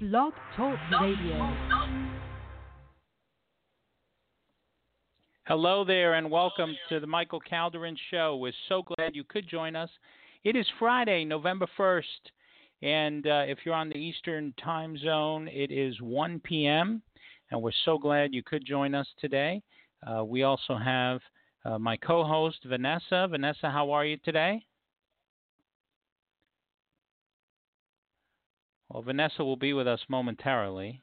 Blog Talk Radio. Hello there, and welcome to the Michael Calderin Show. We're so glad you could join us. It is Friday, November 1st, and uh, if you're on the Eastern time zone, it is 1 p.m., and we're so glad you could join us today. Uh, we also have uh, my co host, Vanessa. Vanessa, how are you today? Well, Vanessa will be with us momentarily.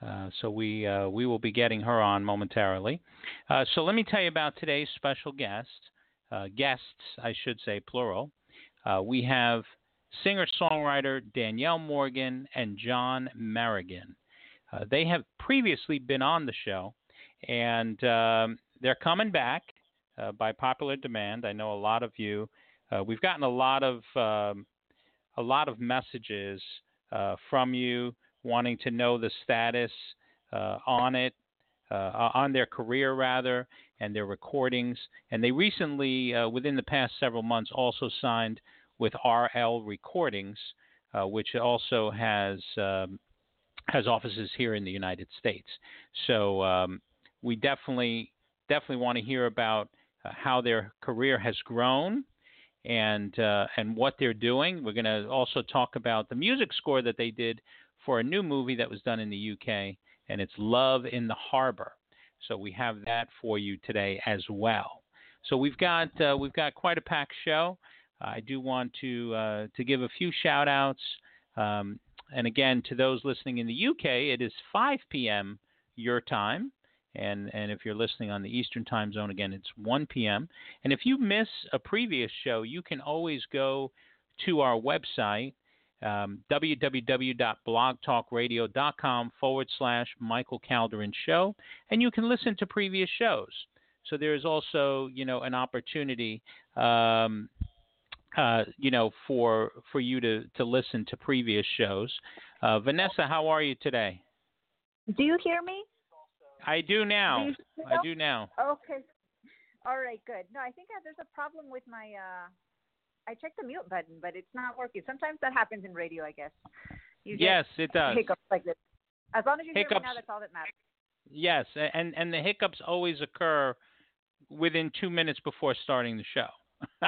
Uh, so we uh, we will be getting her on momentarily. Uh, so let me tell you about today's special guest, uh, guests, I should say plural. Uh, we have singer-songwriter Danielle Morgan and John Merrigan. Uh, they have previously been on the show, and um, they're coming back by popular demand. I know a lot of you. we've gotten a lot of um, a lot of messages uh, from you, wanting to know the status uh, on it, uh, on their career rather, and their recordings. And they recently, uh, within the past several months, also signed with RL Recordings, uh, which also has um, has offices here in the United States. So um, we definitely definitely want to hear about how their career has grown and uh, and what they're doing. We're going to also talk about the music score that they did for a new movie that was done in the UK, and it's Love in the Harbor. So we have that for you today as well. So we've got uh, we've got quite a packed show. I do want to uh, to give a few shout outs. Um, and again, to those listening in the UK, it is 5 p.m. your time. And, and if you're listening on the Eastern time zone, again, it's 1 p.m. And if you miss a previous show, you can always go to our website, um, www.blogtalkradio.com forward slash Michael Calderin Show, and you can listen to previous shows. So there is also, you know, an opportunity, um, uh, you know, for for you to to listen to previous shows. Uh, Vanessa, how are you today? Do you hear me? I do now. Do I do now. Okay. All right, good. No, I think uh, there's a problem with my. Uh, I checked the mute button, but it's not working. Sometimes that happens in radio, I guess. You yes, it does. Hiccups like this. As long as you hiccups, hear me now, that's all that matters. Yes, and and the hiccups always occur within two minutes before starting the show.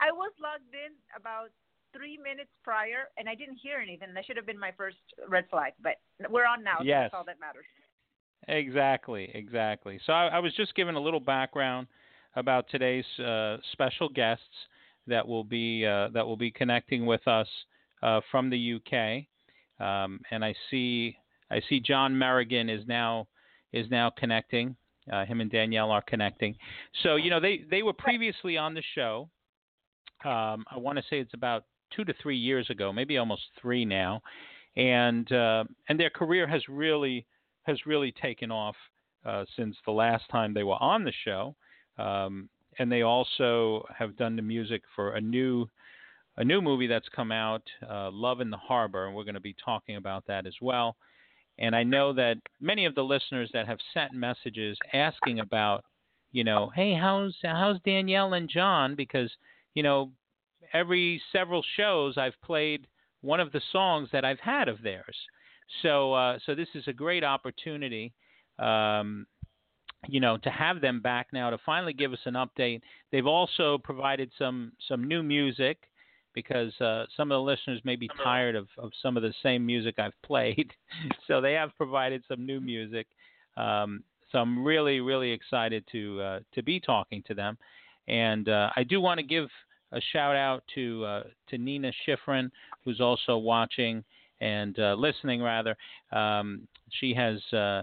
I was logged in about three minutes prior, and I didn't hear anything. That should have been my first red flag, but we're on now. Yes. So that's all that matters. Exactly, exactly. So I, I, was just giving a little background about today's uh, special guests that will be uh, that will be connecting with us uh, from the UK, um, and I see I see John Merrigan is now is now connecting. Uh, him and Danielle are connecting. So you know they they were previously on the show. Um, I want to say it's about two to three years ago, maybe almost three now, and uh, and their career has really has really taken off uh, since the last time they were on the show. Um, and they also have done the music for a new a new movie that's come out, uh, Love in the Harbor, and we're going to be talking about that as well. And I know that many of the listeners that have sent messages asking about, you know, hey, how's how's Danielle and John? Because you know, every several shows I've played one of the songs that I've had of theirs. So uh, so this is a great opportunity. Um, you know, to have them back now to finally give us an update. They've also provided some some new music because uh, some of the listeners may be tired of, of some of the same music I've played. so they have provided some new music. Um, so I'm really really excited to uh, to be talking to them, and uh, I do want to give a shout out to uh, to Nina Schifrin, who's also watching and uh, listening rather. Um, she has uh,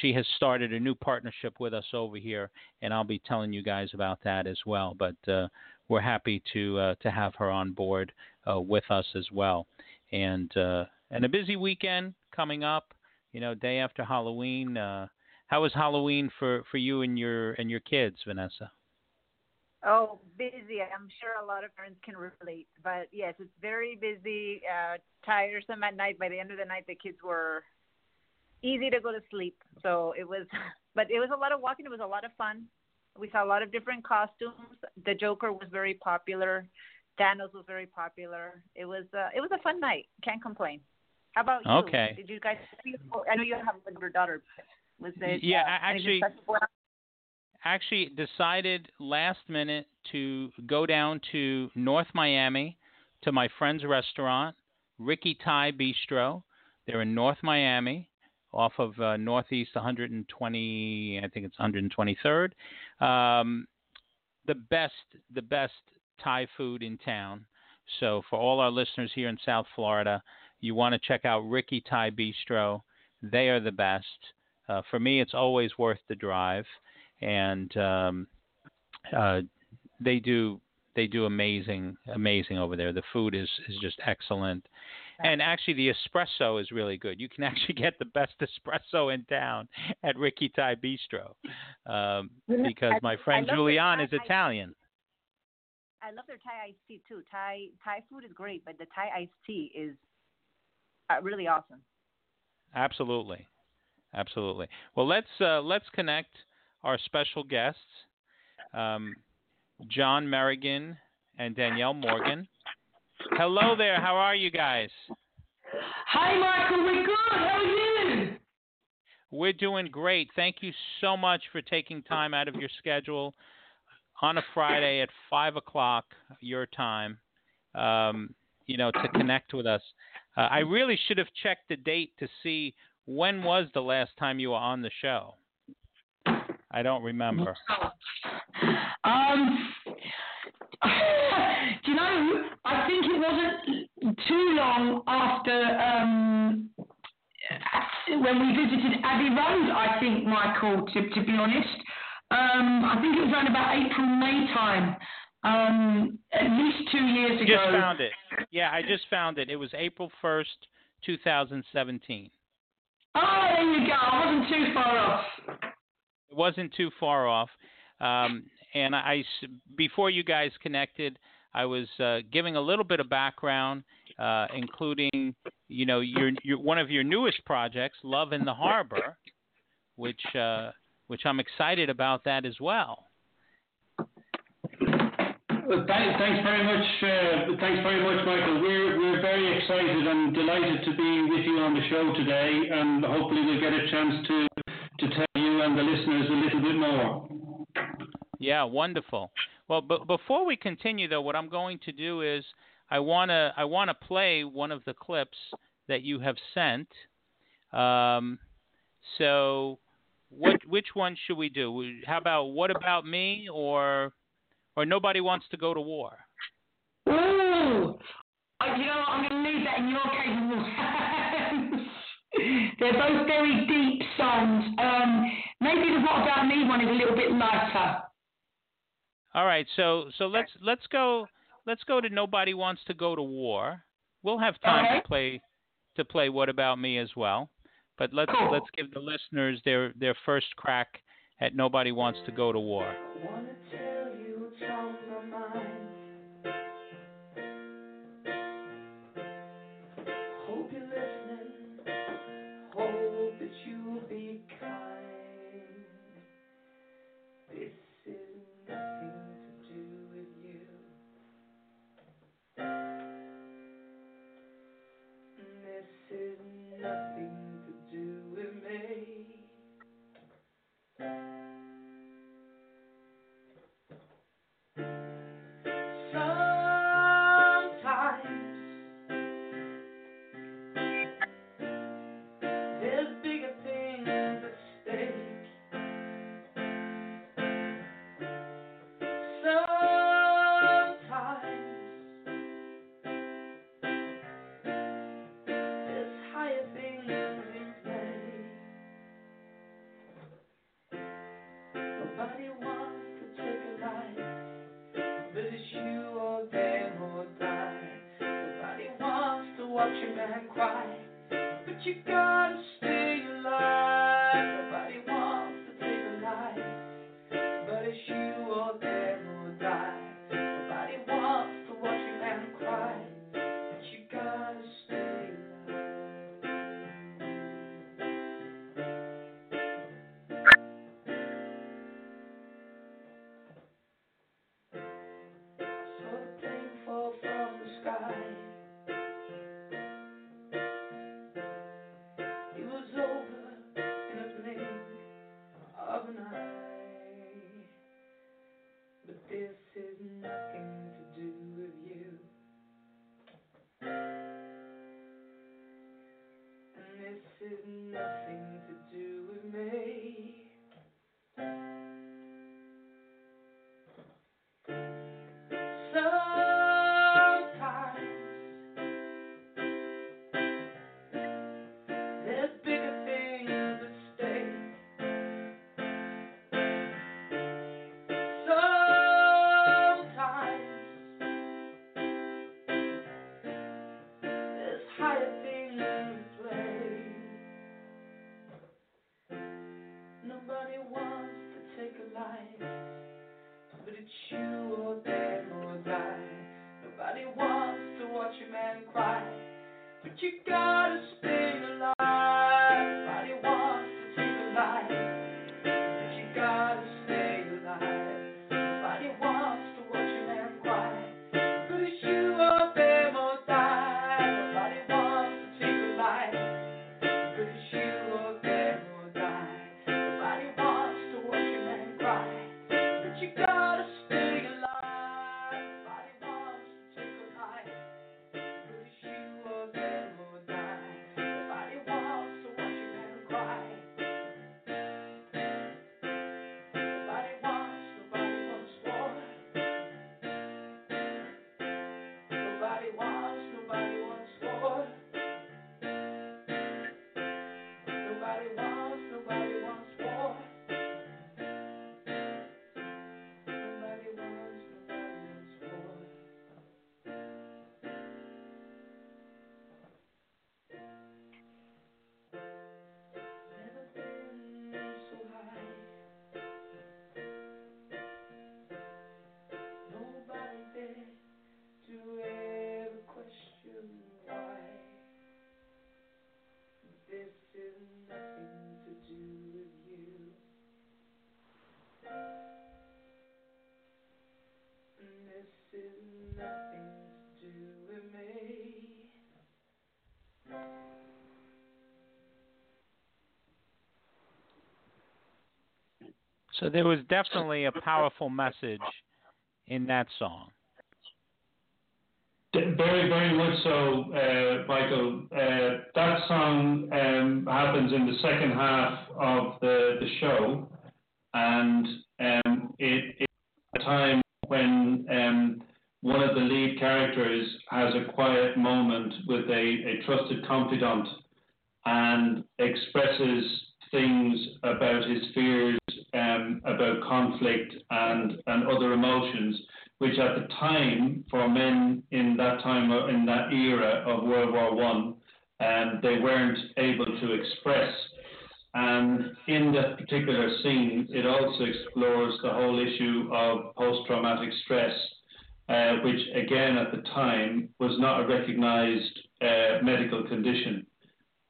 she has started a new partnership with us over here, and I'll be telling you guys about that as well. But uh, we're happy to uh, to have her on board uh, with us as well, and uh, and a busy weekend coming up. You know, day after Halloween. how was Halloween for, for you and your and your kids, Vanessa? Oh, busy. I'm sure a lot of parents can relate. But yes, it's very busy, uh, tiresome at night. By the end of the night, the kids were easy to go to sleep. So it was, but it was a lot of walking. It was a lot of fun. We saw a lot of different costumes. The Joker was very popular. Thanos was very popular. It was uh, it was a fun night. Can't complain. How about you? Okay. Did you guys? I know you have a younger daughter. But Was it? Yeah, uh, actually- special for her? Actually decided last minute to go down to North Miami to my friend's restaurant, Ricky Thai Bistro. They're in North Miami, off of uh, Northeast 120, I think it's 123rd. Um, the best, the best Thai food in town. So for all our listeners here in South Florida, you want to check out Ricky Thai Bistro. They are the best. Uh, for me, it's always worth the drive and um, uh, they do they do amazing amazing over there. The food is is just excellent, and actually the espresso is really good. You can actually get the best espresso in town at Ricky Thai Bistro um, because my friend Julian is Italian. I love their Thai iced tea too. Thai Thai food is great, but the Thai iced tea is uh, really awesome. Absolutely, absolutely. Well, let's uh, let's connect our special guests, um, John Merrigan and Danielle Morgan. Hello there. How are you guys? Hi, Michael. We're good. How are you? We're doing great. Thank you so much for taking time out of your schedule on a Friday at five o'clock your time. Um, you know, to connect with us. Uh, I really should have checked the date to see when was the last time you were on the show. I don't remember. Um, do you know? I think it wasn't too long after um, when we visited Abbey Road. I think, Michael. To to be honest, um, I think it was around about April May time. Um, at least two years ago. Just found it. Yeah, I just found it. It was April first, two thousand seventeen. Oh, there you go. I wasn't too far off. It wasn't too far off. Um, and I, before you guys connected, I was uh, giving a little bit of background, uh, including, you know, your, your one of your newest projects, Love in the Harbor, which uh, which I'm excited about that as well. Well, thank- Thanks very much. uh, Thanks very much, Michael. We're we're very excited and delighted to be with you on the show today, and hopefully we'll get a chance to to tell you and the listeners a little bit more. Yeah, wonderful. Well, but before we continue, though, what I'm going to do is I wanna I wanna play one of the clips that you have sent. Um, so, what which one should we do? How about what about me or or nobody wants to go to war? Ooh. You know what? I'm going to leave that in your capable hands. They're both very deep songs. Um, maybe the What About Me one is a little bit lighter. All right, so so let's let's go let's go to nobody wants to go to war. We'll have time Okay. to play to play what about me as well. But let's Cool. let's give the listeners their their first crack at nobody wants to go to war. You gotta So there was definitely a powerful message in that song. Very, very much so, uh, Michael. Uh, that song um, happens in the second half of the, the show, and um, it, it's a time when um, one of the lead characters has a quiet moment with a, a trusted confidant and expresses things about his fears, um, about conflict and, and other emotions, which at the time, for men in that time, or in that era of World War One, um, they weren't able to express. And in that particular scene, it also explores the whole issue of post-traumatic stress, uh, which again at the time was not a recognized uh, medical condition.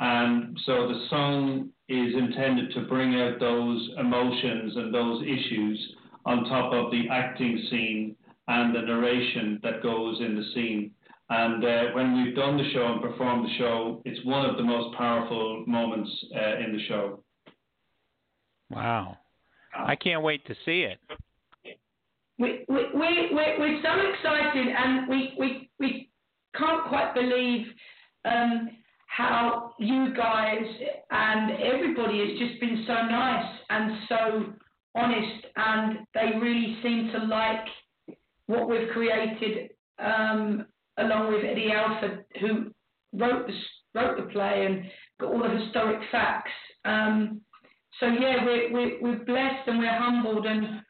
And so the song is intended to bring out those emotions and those issues on top of the acting scene and the narration that goes in the scene. And uh, when we've done the show and performed the show, it's one of the most powerful moments uh, in the show. Wow. I can't wait to see it. we, we, we, we're, we're so excited and we, we, we can't quite believe um, how you guys and everybody has just been so nice and so honest and they really seem to like what we've created um, along with Eddie Alford who wrote the, wrote the play and got all the historic facts. Um, so yeah, we're, we're, we're blessed and we're humbled and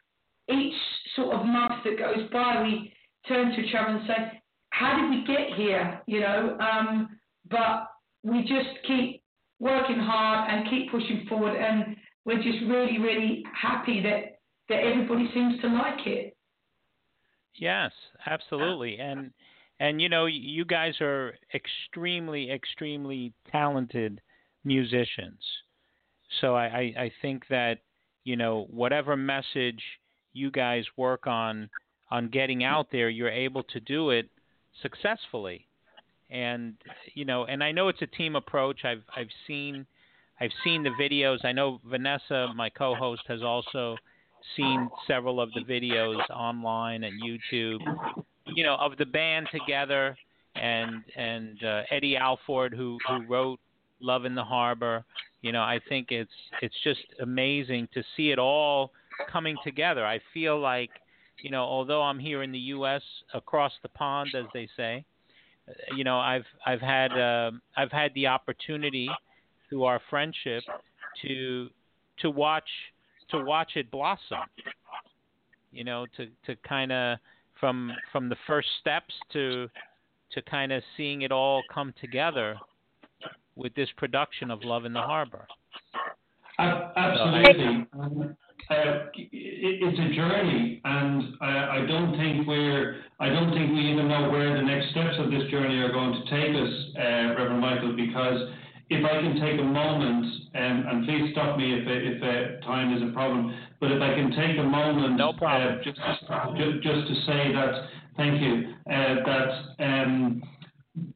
each sort of month that goes by, we turn to each other and say, "How did we get here?" You know, um, but we just keep working hard and keep pushing forward, and we're just really, really happy that that everybody seems to like it. Yes, absolutely. And and you know, you guys are extremely, extremely talented musicians. So I, I, I think that, you know, whatever message you guys work on on getting out there, you're able to do it successfully. And you know, and I know it's a team approach. I've I've seen I've seen the videos. I know Vanessa, my co-host, has also seen several of the videos online and YouTube. You know, of the band together, and and uh, Eddie Alford, who who wrote Love in the Harbor. You know, I think it's it's just amazing to see it all coming together. I feel like, you know, although I'm here in the U.S. across the pond, as they say, you know, I've I've had uh, I've had the opportunity through our friendship to to watch to watch it blossom. You know, to to kind of from from the first steps to to kind of seeing it all come together with this production of Love in the Harbor. Absolutely. Um, uh, it's a journey, and I, I don't think we're I don't think we even know where the next steps of this journey are going to take us, uh, Reverend Michael. Because if I can take a moment, um, and please stop me if if uh, time is a problem, but if I can take a moment, no problem. Uh, just, just just to say that thank you uh, that um,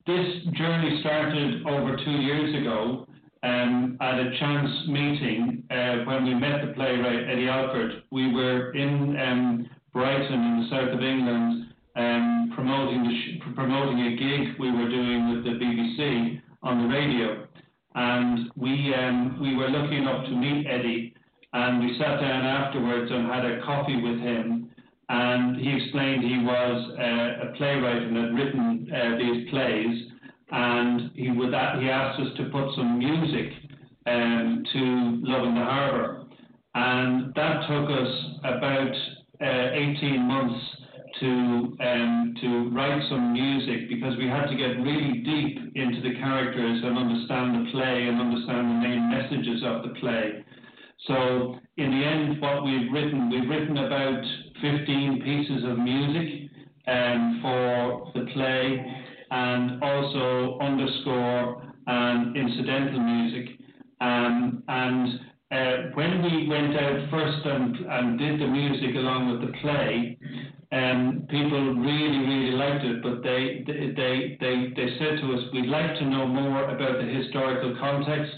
this journey started over two years ago um, at a chance meeting uh, when we met the playwright Eddie Alford. We were in um, Brighton in the south of England um, promoting, sh- promoting a gig we were doing with the BBC on the radio. And we, um, we were lucky enough to meet Eddie, and we sat down afterwards and had a coffee with him. And he explained he was uh, a playwright and had written uh, these plays and he would he asked us to put some music um, to Love in the Harbour, and that took us about uh, 18 months to um, to write some music because we had to get really deep into the characters and understand the play and understand the main messages of the play. So in the end, what we've written, we've written about 15 pieces of music um, for the play and also underscore and incidental music. Um, and uh, when we went out first and, and did the music along with the play, um, people really, really liked it, but they, they, they, they said to us, we'd like to know more about the historical context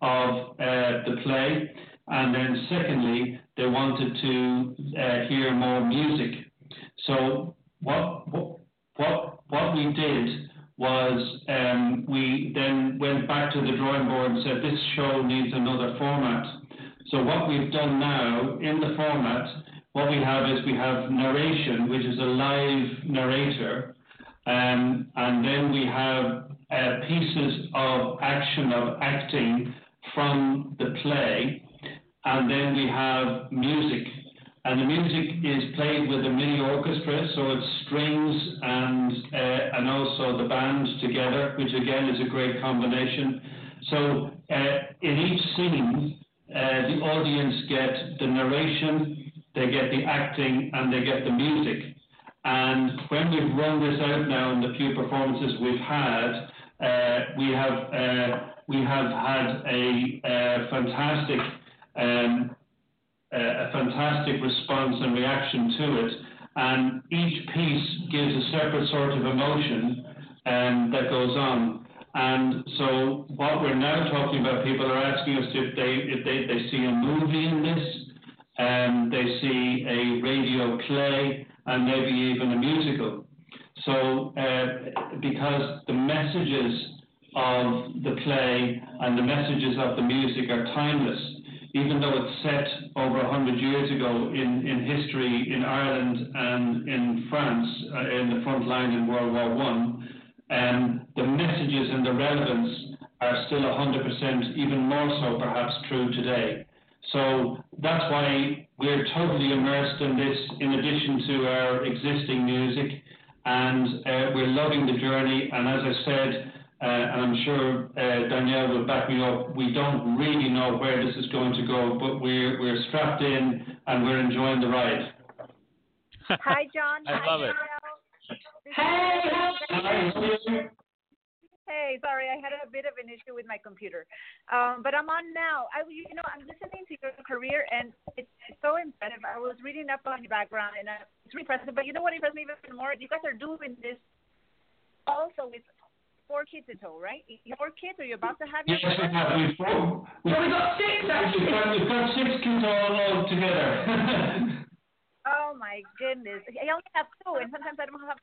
of uh, the play. And then secondly, they wanted to uh, hear more music. So what, what, what what we did was um, we then went back to the drawing board and said this show needs another format. So what we've done now in the format, what we have is we have narration, which is a live narrator, um, and then we have uh, pieces of action of acting from the play, and then we have music and the music is played with a mini orchestra, so it's strings and uh, and also the band together, which again is a great combination. So uh, in each scene, uh, the audience get the narration, they get the acting, and they get the music. And when we've run this out now in the few performances we've had, uh, we have uh, we have had a, uh, fantastic um, a fantastic response and reaction to it. And each piece gives a separate sort of emotion um, that goes on. And so what we're now talking about, people are asking us if they if they, they see a movie in this, and they see a radio play, and maybe even a musical. So uh, because the messages of the play and the messages of the music are timeless, even though it's set over 100 years ago in, in history in Ireland and in France, uh, in the front line in World War One, um, the messages and the relevance are still 100%, even more so perhaps true today. So that's why we're totally immersed in this, in addition to our existing music, and uh, we're loving the journey. And as I said, and I'm sure uh, Danielle will back me up. We don't really know where this is going to go, but we're we're strapped in and we're enjoying the ride. Hi, John. I Hi, love it. Hey. Hey, sorry, I had a bit of an issue with my computer, um, but I'm on now. I, you know, I'm listening to your career, and it's, it's so impressive. I was reading up on your background, and uh, it's really impressive. But you know what impressed me even more? You guys are doing this also with four kids in total, right? Four kids, or you're about to have? Yes, we have. Four, we've, we got six actually. we've, got, we've got six kids all, all together. Oh my goodness! I only have two, and sometimes I don't have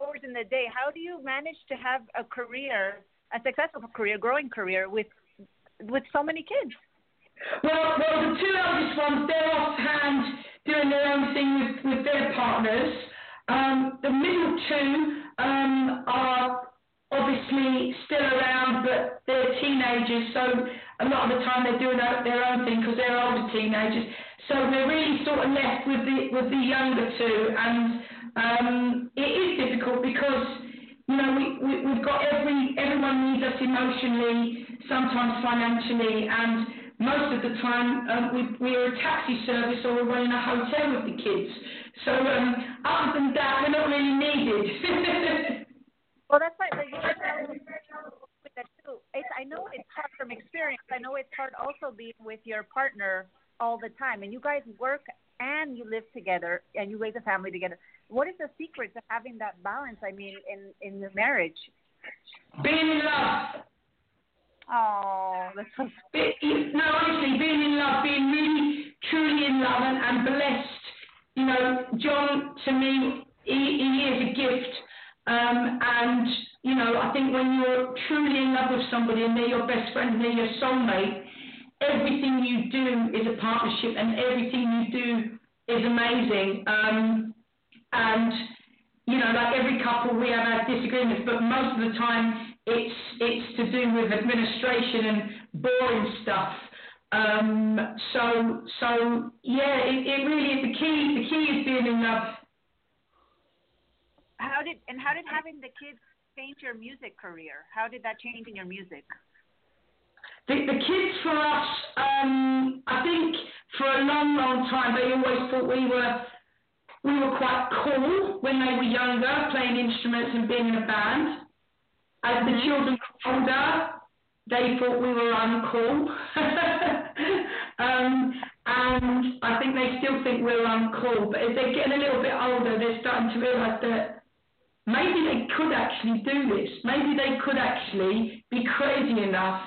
hours in the day. How do you manage to have a career a successful career, growing career with with so many kids? Well, well, the two eldest ones, they're offhand doing their own thing with, with their partners. Um, the middle two um, are obviously still around, but they're teenagers, so a lot of the time they're doing their own thing because they're older teenagers. So we're really sort of left with the with the younger two, and um, it is difficult because you know we, we we've got every everyone needs us emotionally, sometimes financially, and most of the time um, we, we're a taxi service or we're running a hotel with the kids. So um, other than that, we're not really needed. well, that's right. But you with that too. It's, I know it's hard from experience. I know it's hard also being with your partner all the time, and you guys work and you live together and you raise a family together. What is the secret to having that balance? I mean, in in your marriage. Being in love. Oh, that's so. No, honestly, being in love, being really, truly in love and, and blessed. You know, John, to me, he, he is a gift. Um, and, you know, I think when you're truly in love with somebody and they're your best friend and they're your soulmate, everything you do is a partnership and everything you do is amazing. Um, and, you know, like every couple, we have our disagreements, but most of the time, it's it's to do with administration and boring stuff. Um, so so yeah, it, it really is the key. The key is being in love. How did and how did having the kids change your music career? How did that change in your music? The, the kids for us, um, I think for a long, long time they always thought we were we were quite cool when they were younger, playing instruments and being in a band. As the children got older, they thought we were uncool. um, and I think they still think we're uncool. But as they're getting a little bit older, they're starting to realise that maybe they could actually do this. Maybe they could actually be crazy enough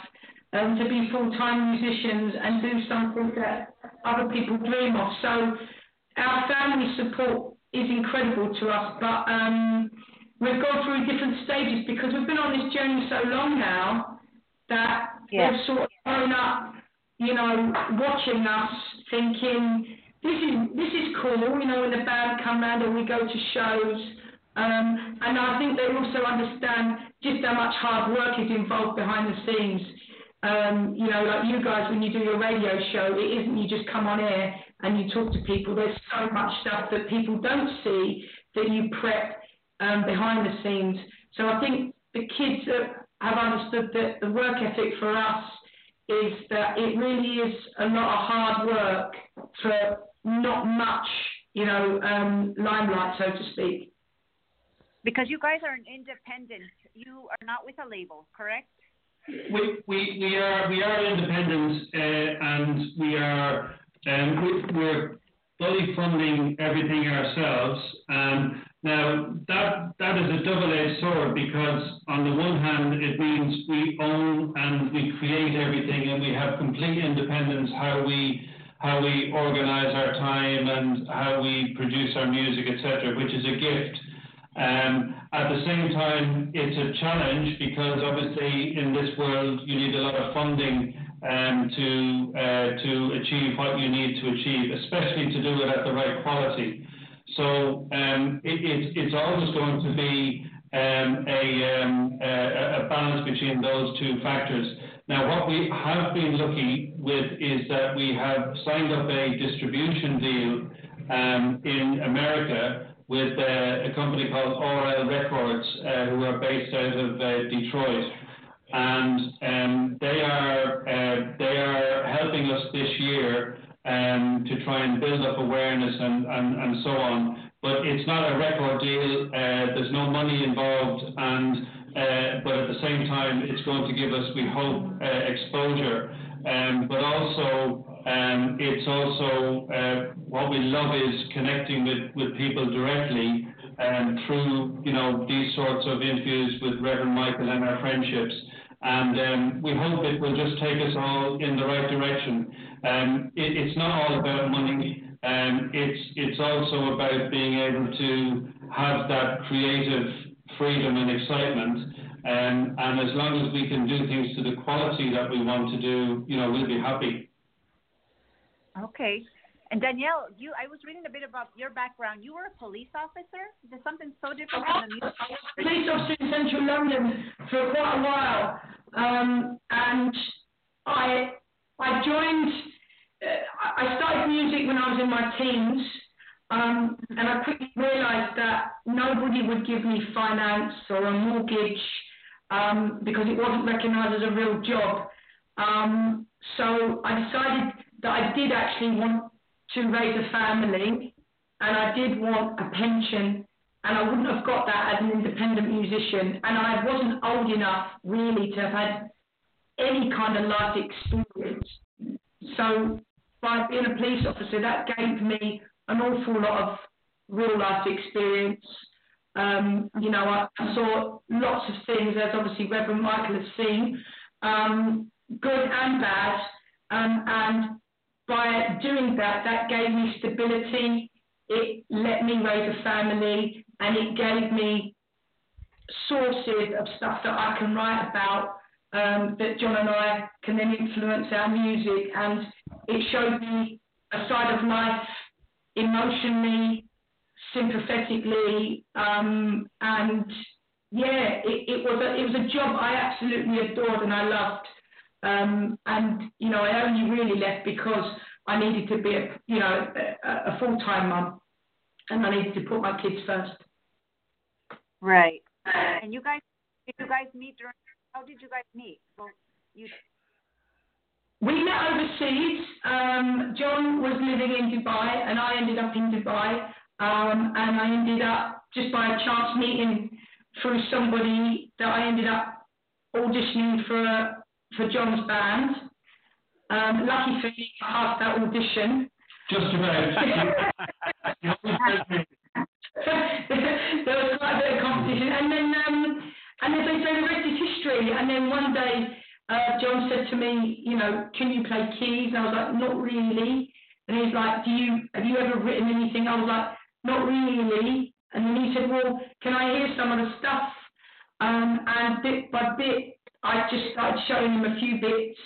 um, to be full-time musicians and do something that other people dream of. So our family support is incredible to us, but um, we've gone through different stages because we've been on this journey so long now that yeah. they've sort of grown up, you know, watching us, thinking this is this is cool. You know, when the band come round and we go to shows. Um, and I think they also understand just how much hard work is involved behind the scenes. Um, you know, like you guys, when you do your radio show, it isn't you just come on air and you talk to people. There's so much stuff that people don't see that you prep um, behind the scenes. So I think the kids have understood that the work ethic for us is that it really is a lot of hard work for not much, you know, um, limelight, so to speak. Because you guys are an independent, you are not with a label, correct? We, we, we are we are independent uh, and we are um, we, we're fully funding everything ourselves. Um, now, that, that is a double-edged sword because on the one hand, it means we own and we create everything and we have complete independence how we how we organize our time and how we produce our music, etc., which is a gift. Um, at the same time, it's a challenge because obviously in this world you need a lot of funding um, to uh, to achieve what you need to achieve, especially to do it at the right quality. So um, it, it, it's always going to be um, a, um, a, a, balance between those two factors. Now, what we have been lucky with is that we have signed up a distribution deal um, in America with uh, a company called Aural Records, uh, who are based out of uh, Detroit. And um, they are they are helping us this year um, to try and build up awareness and, so on. But it's not a record deal. There's no money involved, and but at the same time, it's going to give us, we hope, exposure. Um, but also, um, it's also uh, what we love is connecting with, with people directly um, through you know these sorts of interviews with Reverend Michael and our friendships. And um, we hope it will just take us all in the right direction. Um, it, it's not all about money. Um, it's it's also about being able to have that creative freedom and excitement. Um, and as long as we can do things to the quality that we want to do, you know, we'll be happy. Okay. And Danielle, you I was reading a bit about your background. You were a police officer. Is there something so different from the music? police officer in central London for quite a while, um, and I I joined. Uh, I started music when I was in my teens, um, and I quickly realised that nobody would give me finance or a mortgage um, because it wasn't recognised as a real job. Um, so I decided that I did actually want to raise a family, and I did want a pension, and I wouldn't have got that as an independent musician, and I wasn't old enough really to have had any kind of life experience. So by being a police officer, that gave me an awful lot of real life experience. Um, you know, I, saw lots of things, as obviously Reverend Michael has seen, um, good and bad, um, and by doing that, that gave me stability. It let me raise a family, and it gave me sources of stuff that I can write about um, that John and I can then influence our music. And it showed me a side of life emotionally, sympathetically, um, and yeah, it, it was a it was a job I absolutely adored and I loved. Um, and you know, I only really left because I needed to be a you know a, a full time mum, and I needed to put my kids first. Right. And you guys, did you guys meet during? How did you guys meet? Well, you. We met overseas. Um, John was living in Dubai, and I ended up in Dubai. Um, and I ended up just by a chance meeting through somebody that I ended up auditioning for for John's band. Um, lucky for me, I passed that audition. Just about. there was quite a bit of competition, and then um, and as they say, the rest is history. And then one day, uh, John said to me, you know, can you play keys? And I was like, not really. And he's like, do you have you ever written anything? I was like, not really. And then he said, well, can I hear some of the stuff? Um, and bit by bit, I just started showing him a few bits.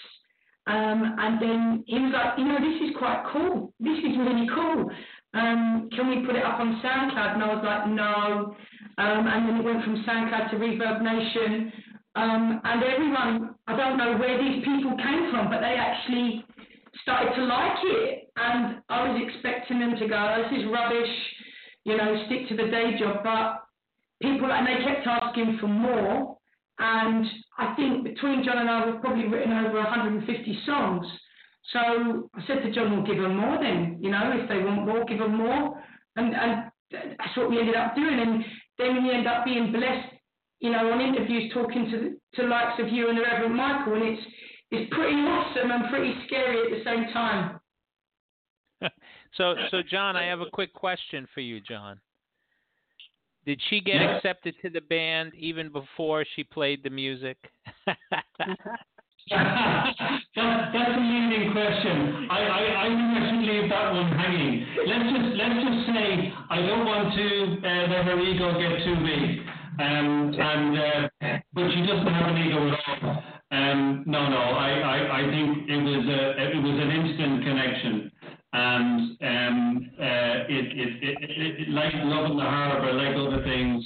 Um, and then he was like, you know, this is quite cool. This is really cool. Um, can we put it up on SoundCloud? And I was like, no. Um, and then it went from SoundCloud to Reverb Nation. Um, and everyone, I don't know where these people came from, but they actually started to like it. And I was expecting them to go, this is rubbish, you know, stick to the day job. But people, and they kept asking for more. And I think between John and I, we've probably written over 150 songs. So I said to John, we'll give them more then. You know, if they want more, give them more. And, and that's what we ended up doing. And then we end up being blessed, you know, on interviews talking to to likes of you and the Reverend Michael. And it's, it's pretty awesome and pretty scary at the same time. so, so John, I have a quick question for you, John. Did she get yeah. accepted to the band even before she played the music? that, that's a leading question. I, I, I think I should leave that one hanging. Let's just let's just say I don't want to uh, let her ego get too big. Um, and uh, but she doesn't have an ego at all. Um, no, no. I, I, I think it was a it was an instant connection and um, uh, it, it, it, like Love in the Harbour, like other things,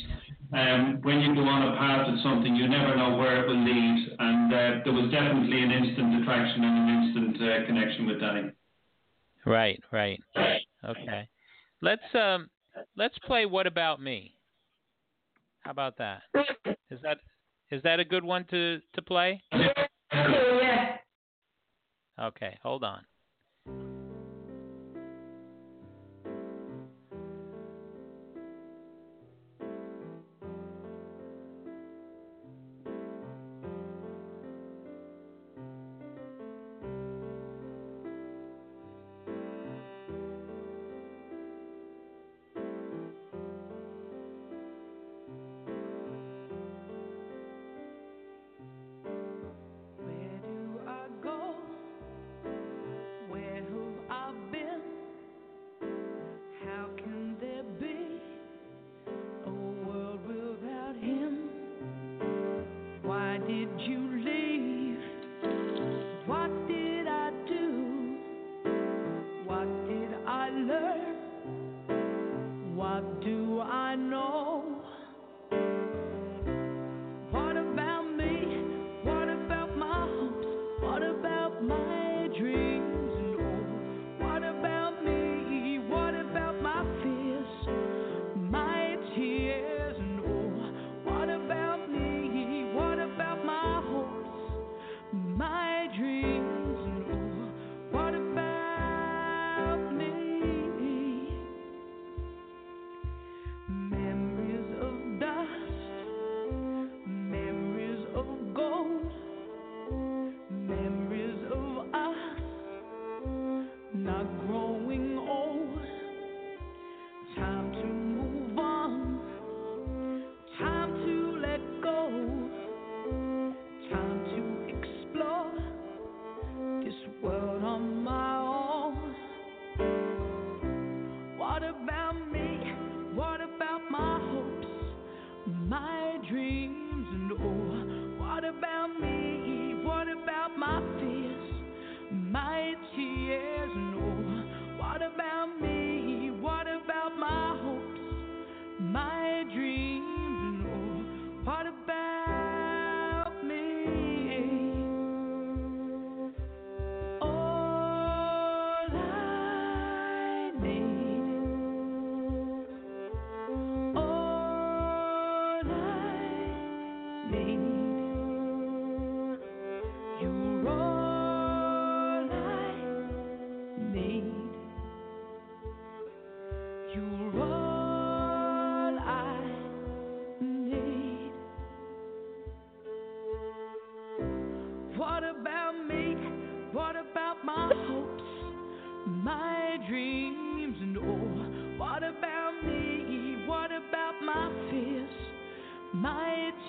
um, when you go on a path of something, you never know where it will lead. And uh, there was definitely an instant attraction and an instant uh, connection with Danny. Right, right. Okay. Let's um, let's play What About Me. How about that? Is that is that a good one to to play? Yeah. Okay, hold on.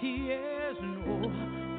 Tears? And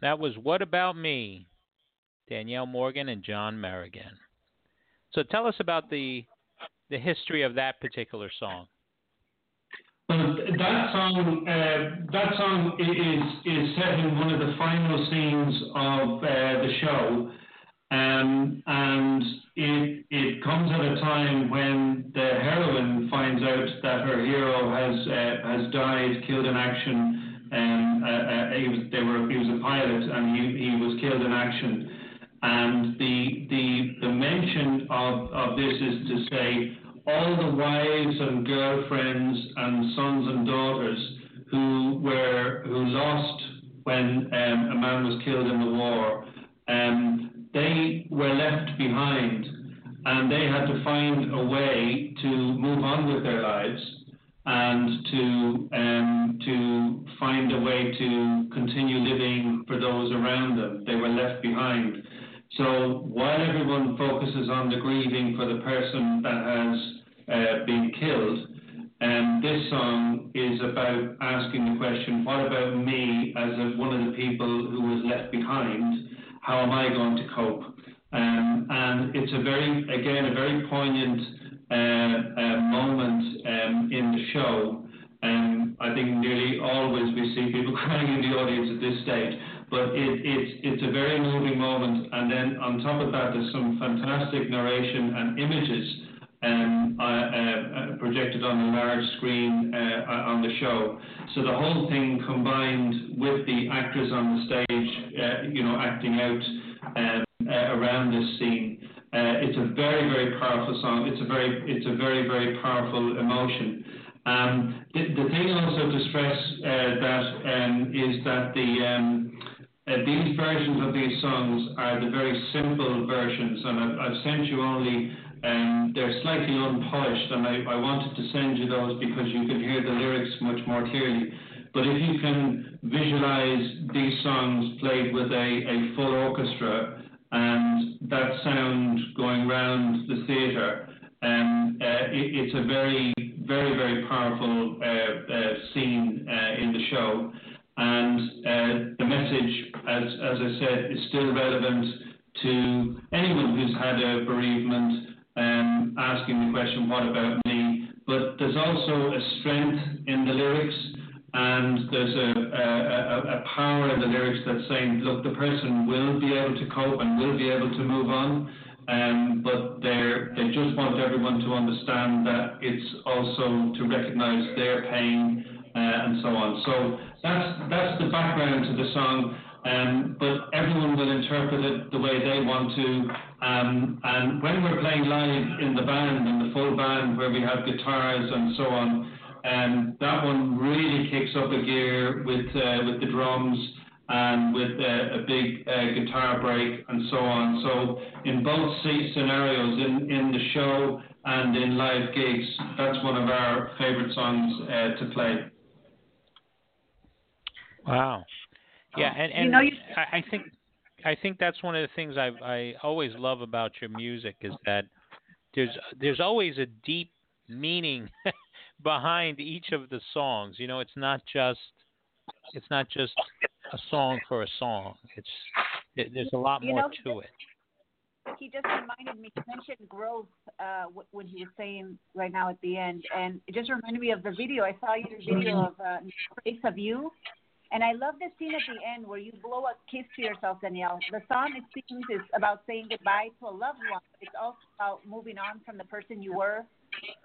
That was What About Me, Danielle Morgan and John Merrigan. So tell us about the the history of that particular song. Well, that song, uh, that song is is set in one of the final scenes of uh, the show, um, and it it comes at a time when the heroine finds out that her hero has uh, has died, killed in action. Um, uh, uh, he was they were he was a pilot and he, he was killed in action. And the the the mention of, of this is to say all the wives and girlfriends and sons and daughters who were who lost when um, a man was killed in the war, um, they were left behind, and they had to find a way to move on with their lives and to um, to find a way to continue living for those around them. They were left behind. So while everyone focuses on the grieving for the person that has uh, been killed, um, this song is about asking the question, what about me as a, one of the people who was left behind? How am I going to cope? Um, and it's a very, again, a very poignant moment um, in the show. Um, I think nearly always we see people crying in the audience at this stage, but it, it's it's a very moving moment. And then on top of that, there's some fantastic narration and images um, uh, uh, projected on a large screen uh, on the show. So the whole thing combined with the actors on the stage, uh, you know, acting out um, uh, around this scene. Uh, it's a very, very powerful song. It's a very, it's a very, very powerful emotion. Um, the, the thing also to stress uh, that um, is that the um, uh, these versions of these songs are the very simple versions, and I've, I've sent you only. Um, they're slightly unpolished, and I, I wanted to send you those because you can hear the lyrics much more clearly. But if you can visualize these songs played with a, a full orchestra and that sound going round the theatre, um, uh, it, it's a very, very, very powerful uh, uh, scene uh, in the show. And uh, the message, as, as I said, is still relevant to anyone who's had a bereavement, um, asking the question, what about me? But there's also a strength in the lyrics and there's a, a, a, power in the lyrics that's saying, look, the person will be able to cope and will be able to move on, um, but they just want everyone to understand that it's also to recognize their pain uh, and so on. So that's, that's the background to the song. Um, but everyone will interpret it the way they want to. Um, and when we're playing live in the band, in the full band, where we have guitars and so on, um, that one really kicks up a gear with uh, with the drums and with uh, a big uh, guitar break and so on. So in both scenarios, in, in the show and in live gigs, that's one of our favorite songs uh, to play. Wow. Yeah, and, and You know, you- I, I think I think that's one of the things I I always love about your music is that there's there's always a deep meaning behind each of the songs. You know, it's not just it's not just a song for a song. It's it, there's a lot You more know, to it. he just reminded me. He mentioned growth uh, when he was saying right now at the end, and it just reminded me of the video. I saw your video of uh, "Trace of You," and I love the scene at the end where you blow a kiss to yourself, Danielle. The song it seems is about saying goodbye to a loved one. It's also about moving on from the person you were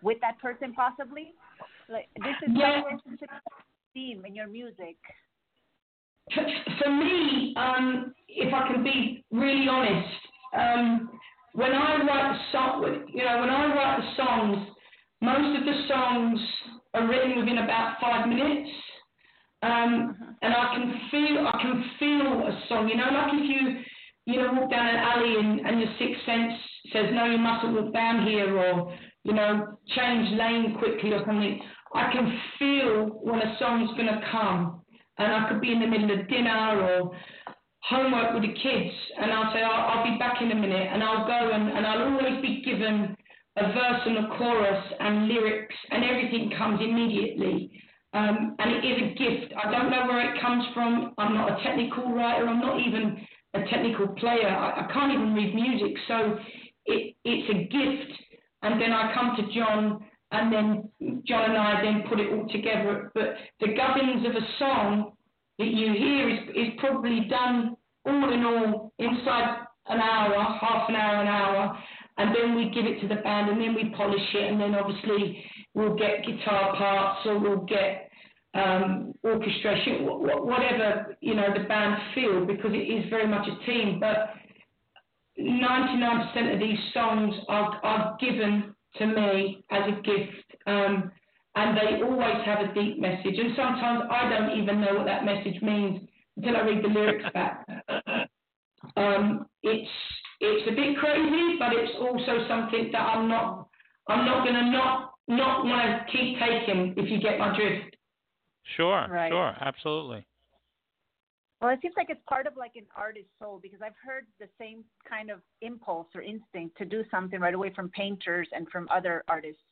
with that person, possibly. Like this is Yeah. a theme in your music. For, for me, um, if I can be really honest, um, when I write the song, you know, when I write the songs, most of the songs are written within about five minutes, um, and I can feel, I can feel a song. You know, like if you, you know, walk down an alley and, and your sixth sense says, no, you mustn't walk down here, or you know, change lane quickly or something. I can feel when a song's going to come. And I could be in the middle of dinner or homework with the kids, and I'll say, I'll, be back in a minute, and I'll go and, and I'll always be given a verse and a chorus and lyrics, and everything comes immediately. Um, and it is a gift. I don't know where it comes from. I'm not a technical writer. I'm not even a technical player. I, I can't even read music. So it, it's a gift. And then I come to John, and then John and I then put it all together. But the gubbins of a song that you hear is, is probably done all in all inside an hour, half an hour, an hour, and then we give it to the band, and then we polish it, and then obviously we'll get guitar parts or we'll get um, orchestration, wh- wh- whatever you know the band feel, because it is very much a team. But 99% of these songs are, are given to me as a gift, um, and they always have a deep message. And sometimes I don't even know what that message means until I read the lyrics back. Um, it's it's a bit crazy, but it's also something that I'm not I'm not gonna not not want to keep taking if you get my drift. Sure, Right. sure, absolutely. Well, it seems like it's part of like an artist's soul because I've heard the same kind of impulse or instinct to do something right away from painters and from other artists,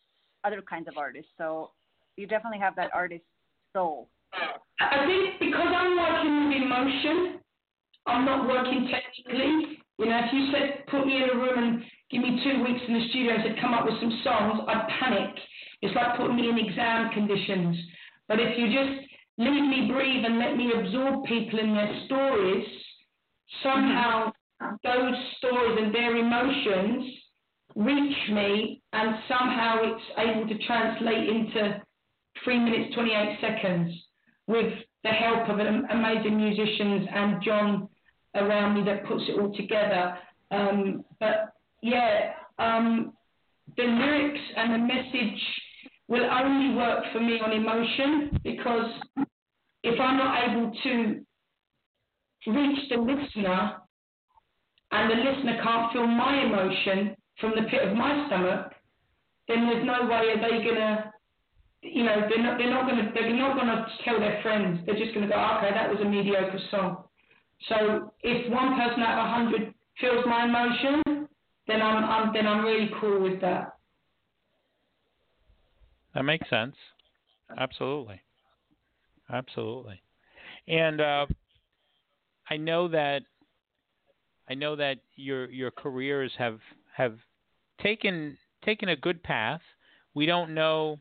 other kinds of artists. So you definitely have that artist soul. I think because I'm working with emotion, I'm not working technically. You know, if you said put me in a room and give me two weeks in the studio and said come up with some songs, I'd panic. It's like putting me in exam conditions. But if you just leave me breathe and let me absorb people in their stories, somehow those stories and their emotions reach me and somehow it's able to translate into three minutes 28 seconds with the help of amazing musicians and John around me that puts it all together. Um, but yeah, um, the lyrics and the message will only work for me on emotion because if I'm not able to reach the listener and the listener can't feel my emotion from the pit of my stomach, then there's no way are they gonna you know, they're not they're not gonna they're not gonna tell their friends. They're just gonna go, oh, okay, that was a mediocre song. So if one person out of a hundred feels my emotion, then I'm, I'm then I'm really cool with that. That makes sense. Absolutely. Absolutely. And uh, I know that I know that your your careers have have taken taken a good path. We don't know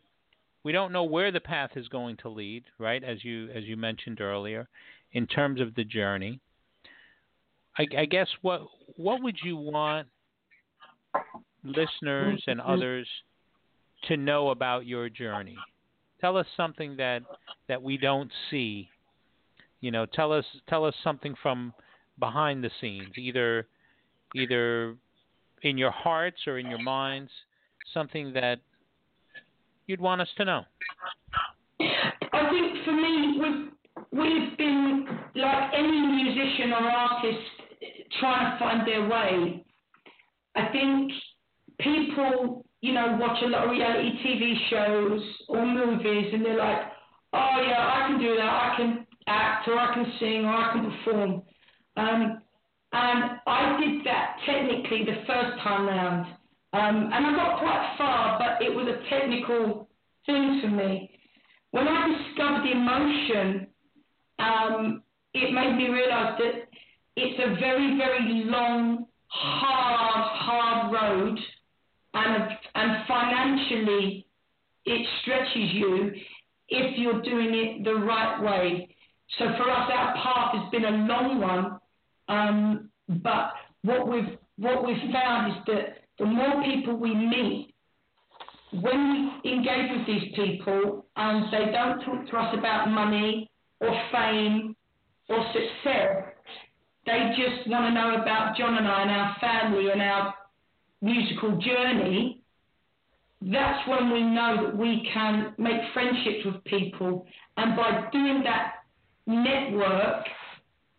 we don't know where the path is going to lead, right? As you as you mentioned earlier, in terms of the journey. I, I guess what what would you want listeners and others to know about your journey? Tell us something that that we don't see. You know, tell us tell us something from behind the scenes, either either in your hearts or in your minds, something that you'd want us to know. I think for me, we've we've been like any musician or artist trying to find their way. I think people, you know, watch a lot of reality TV shows or movies, and they're like, "Oh yeah, I can do that. I can act, or I can sing, or I can perform." Um, And I did that technically the first time round. Um, and I got quite far, but it was a technical thing for me. When I discovered emotion, um, it made me realize that it's a very, very long, hard, hard road, and, and financially, it stretches you if you're doing it the right way. So for us, our path has been a long one, um, but what we've what we've found is that the more people we meet, when we engage with these people and they don't talk to us about money or fame or success, they just want to know about John and I and our family and our musical journey. That's when we know that we can make friendships with people, and by doing that network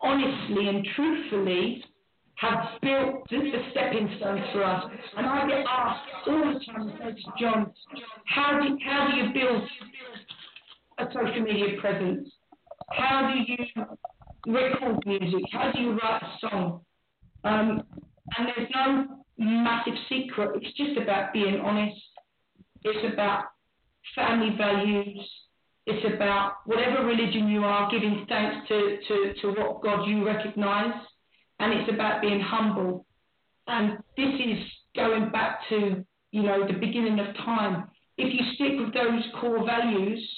honestly and truthfully, have built the stepping stones for us. And I get asked all the time, I say to John, how do, how do you build a social media presence? How do you record music? How do you write a song? Um, and there's no massive secret. It's just about being honest. It's about family values. It's about whatever religion you are, giving thanks to, to, to what God you recognize and it's about being humble. And this is going back to, you know, the beginning of time. If you stick with those core values,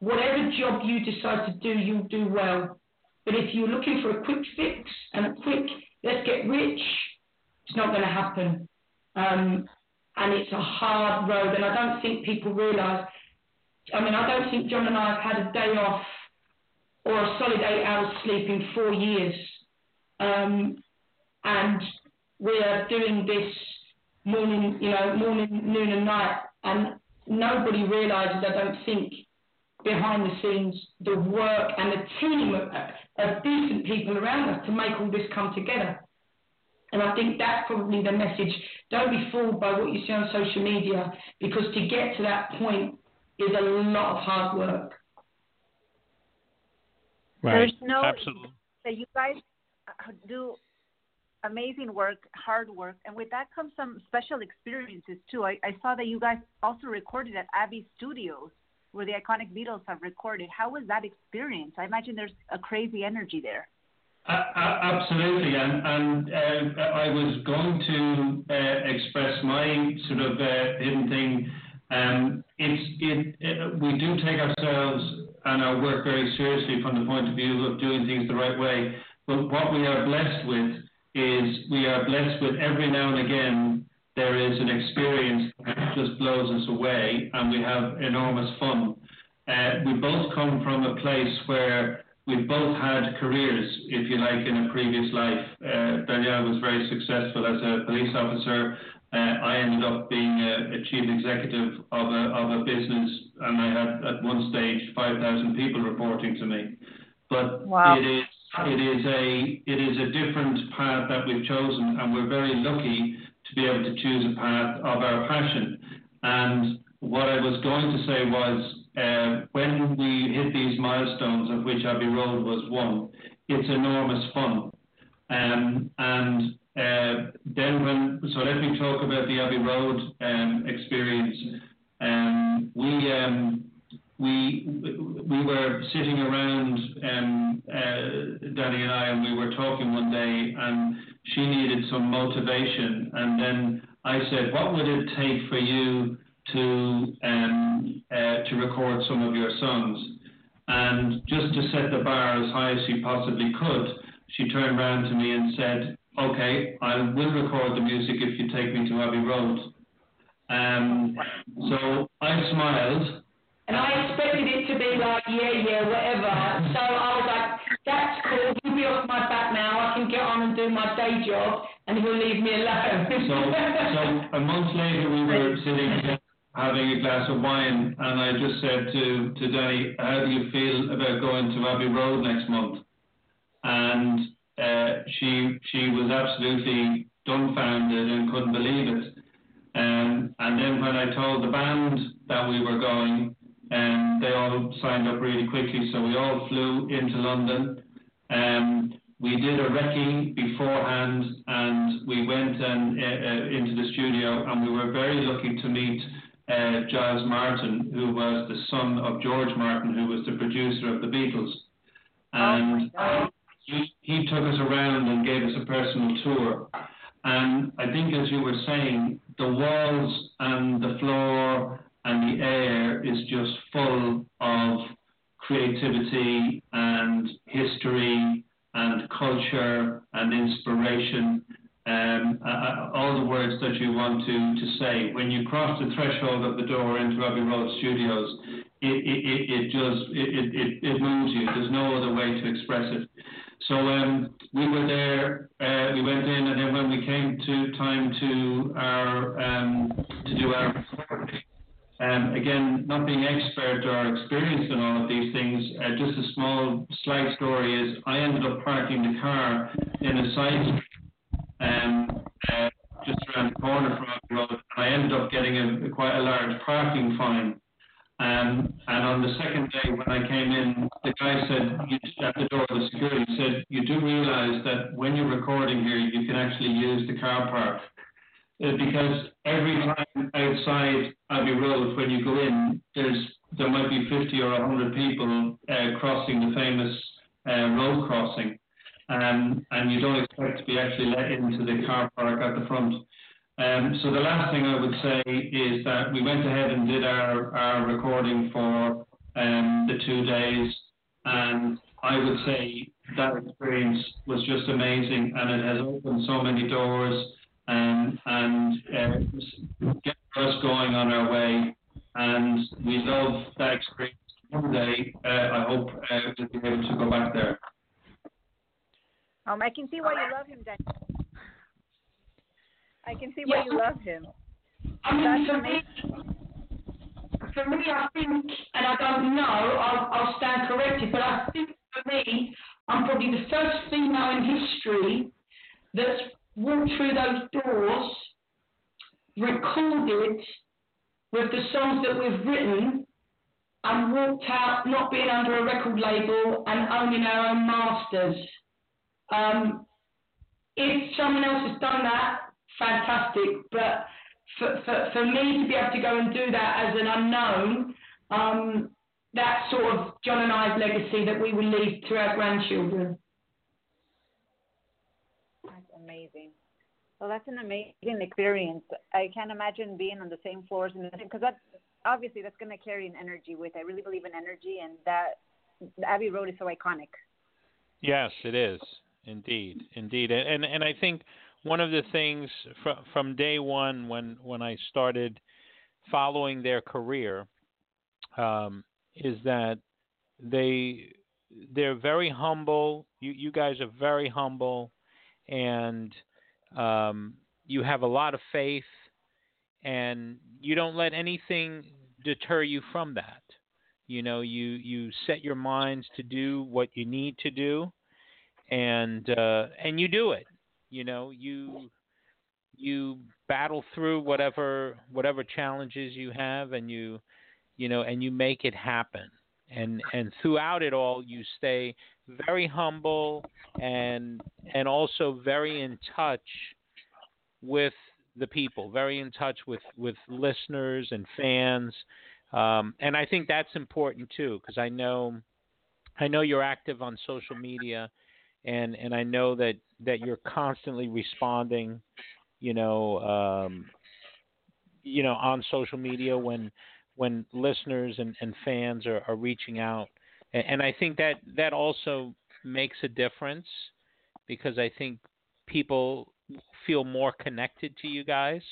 whatever job you decide to do, you'll do well. But if you're looking for a quick fix and a quick, let's get rich, it's not going to happen. Um, and it's a hard road. And I don't think people realise, I mean, I don't think John and I have had a day off or a solid eight hours sleep in four years. Um, and we are doing this morning, you know, morning, noon, and night, and nobody realises, I don't think, behind the scenes, the work and the team of, of decent people around us to make all this come together. And I think that's probably the message. Don't be fooled by what you see on social media, because to get to that point is a lot of hard work. Right. There's no Absolutely. that you guys uh, do amazing work, hard work, and with that comes some special experiences too. I, I saw that you guys also recorded at Abbey Studios, where the iconic Beatles have recorded. How was that experience? I imagine there's a crazy energy there. Absolutely, uh, I was going to uh, express my sort of uh, hidden thing. Um, we do take ourselves and our work very seriously from the point of view of doing things the right way. But what we are blessed with is we are blessed with every now and again there is an experience that just blows us away and we have enormous fun. We both come from a place where we've both had careers, if you like, in a previous life. Uh, Danielle was very successful as a police officer. Uh, I ended up being a, a chief executive of a, of a business and I had at one stage 5,000 people reporting to me. But Wow. it is it is a it is a different path that we've chosen, and we're very lucky to be able to choose a path of our passion. And what I was going to say was, when we hit these milestones, of which Abbey Road was one, it's enormous fun. Um, and uh, then when so let me talk about the Abbey Road um, experience. Um, we we we were sitting around uh, Danny and I, and we were talking one day, and she needed some motivation, and then I said, "What would it take for you to um, uh, to record some of your songs?" And just to set the bar as high as she possibly could, she turned around to me and said, "Okay, I will record the music if you take me to Abbey Road." Um, so I smiled. And I expected it to be like, yeah, yeah, whatever. So I was like, that's cool. He'll be off my back now. I can get on and do my day job, and he'll leave me alone. So, so a month later, we were sitting having a glass of wine, and I just said to, to Danny, "How do you feel about going to Abbey Road next month?" And uh, she she was absolutely dumbfounded and couldn't believe it. Um, and then when I told the band that we were going, um, they all signed up really quickly, so we all flew into London. Um, we did a recce beforehand, and we went and, uh, uh, into the studio, and we were very lucky to meet uh, Giles Martin, who was the son of George Martin, who was the producer of the Beatles. And he, he took us around and gave us a personal tour. And I think, as you were saying, the walls and the floor and the air is just full of creativity and history and culture and inspiration. Um, uh, all the words that you want to, to say. When you cross the threshold of the door into Abbey Road Studios, it, it, it, it just it, it, it moves you. There's no other way to express it. So um, we were there. Uh, we went in, and then when we came to time to our um, to do our um, again, not being expert or experienced in all of these things, uh, just a small slight story is I ended up parking the car in a side um, uh, just around the corner from the road, and I ended up getting a, a quite a large parking fine. Um, and on the second day when I came in, the guy said at the door, of the security said, "You do realise that when you're recording here, you can actually use the car park." Uh, because every time outside Abbey Road, when you go in, there's there might be 50 or 100 people uh, crossing the famous uh, road crossing, um, and you don't expect to be actually let into the car park at the front. Um, so the last thing I would say is that we went ahead and did our, our recording for um, the two days, and I would say that experience was just amazing, and it has opened so many doors um, and uh, get us going on our way. And we love that experience. One day, uh, I hope uh, we'll be able to go back there. Um, I can see why you love him, Dan. I can see why you love him. I mean, That's for me, for me, I think, and I don't know, I'll, I'll stand corrected, but I think for me, I'm probably the first female in history that's walked through those doors, recorded with the songs that we've written, and walked out not being under a record label and owning our own masters. Um, if someone else has done that, fantastic. But for, for, for me to be able to go and do that as an unknown, um, that's sort of John and I's legacy that we will leave to our grandchildren. That's amazing. Well, that's an amazing experience. I can't imagine being on the same floors and because that's obviously that's going to carry an energy with. I really believe in energy, and that Abbey Road is so iconic. Yes, it is indeed, indeed, and and I think one of the things from from day one when when I started following their career um, is that they they're very humble. You you guys are very humble, and um, you have a lot of faith, and you don't let anything deter you from that. You know, you you set your minds to do what you need to do, and uh, and you do it. You know, you you battle through whatever whatever challenges you have, and you you know, and you make it happen. And and throughout it all, you stay very humble and and also very in touch with the people, very in touch with with listeners and fans. Um, and I think that's important too, because I know I know you're active on social media, and and I know that that you're constantly responding, you know, um, you know, on social media when when listeners and, and fans are, are reaching out, and, and I think that that also makes a difference because I think people feel more connected to you guys,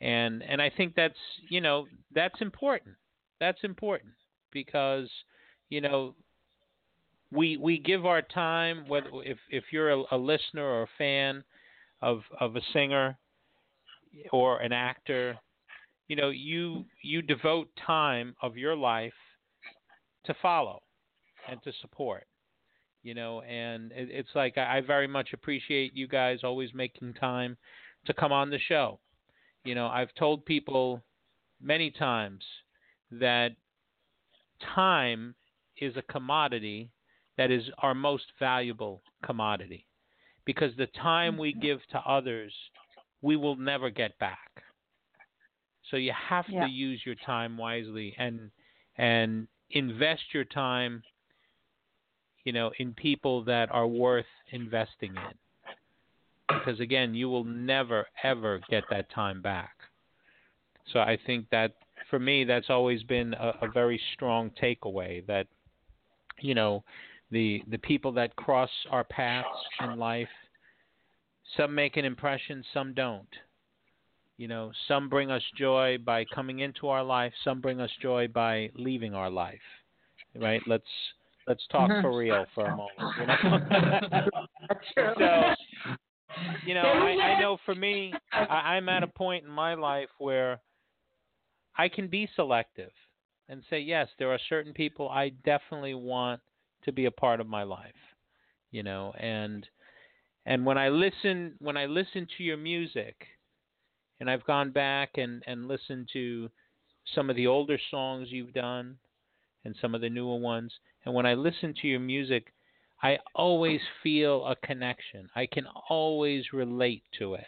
and and I think that's you know that's important. That's important because you know we we give our time whether if if you're a, a listener or a fan of of a singer or an actor you know you you devote time of your life to follow and to support you know and it, it's like I, I very much appreciate you guys always making time to come on the show. You know i've told people many times that time is a commodity that is our most valuable commodity because the time we mm-hmm. give to others, we will never get back. So you have Yeah. to use your time wisely and and invest your time, you know, in people that are worth investing in. Because again, you will never ever get that time back. So I think that for me, that's always been a, a very strong takeaway that, you know, the the people that cross our paths in life, some make an impression, some don't. You know, some bring us joy by coming into our life, some bring us joy by leaving our life. Right? Let's let's talk Mhm. for real for a moment. You know? So you know, I, I know for me, I, I'm at a point in my life where I can be selective and say, yes, there are certain people I definitely want to be a part of my life. You know, and and when I listen when I listen to your music, and I've gone back and and listened to some of the older songs you've done and some of the newer ones, and when I listen to your music, I always feel a connection. I can always relate to it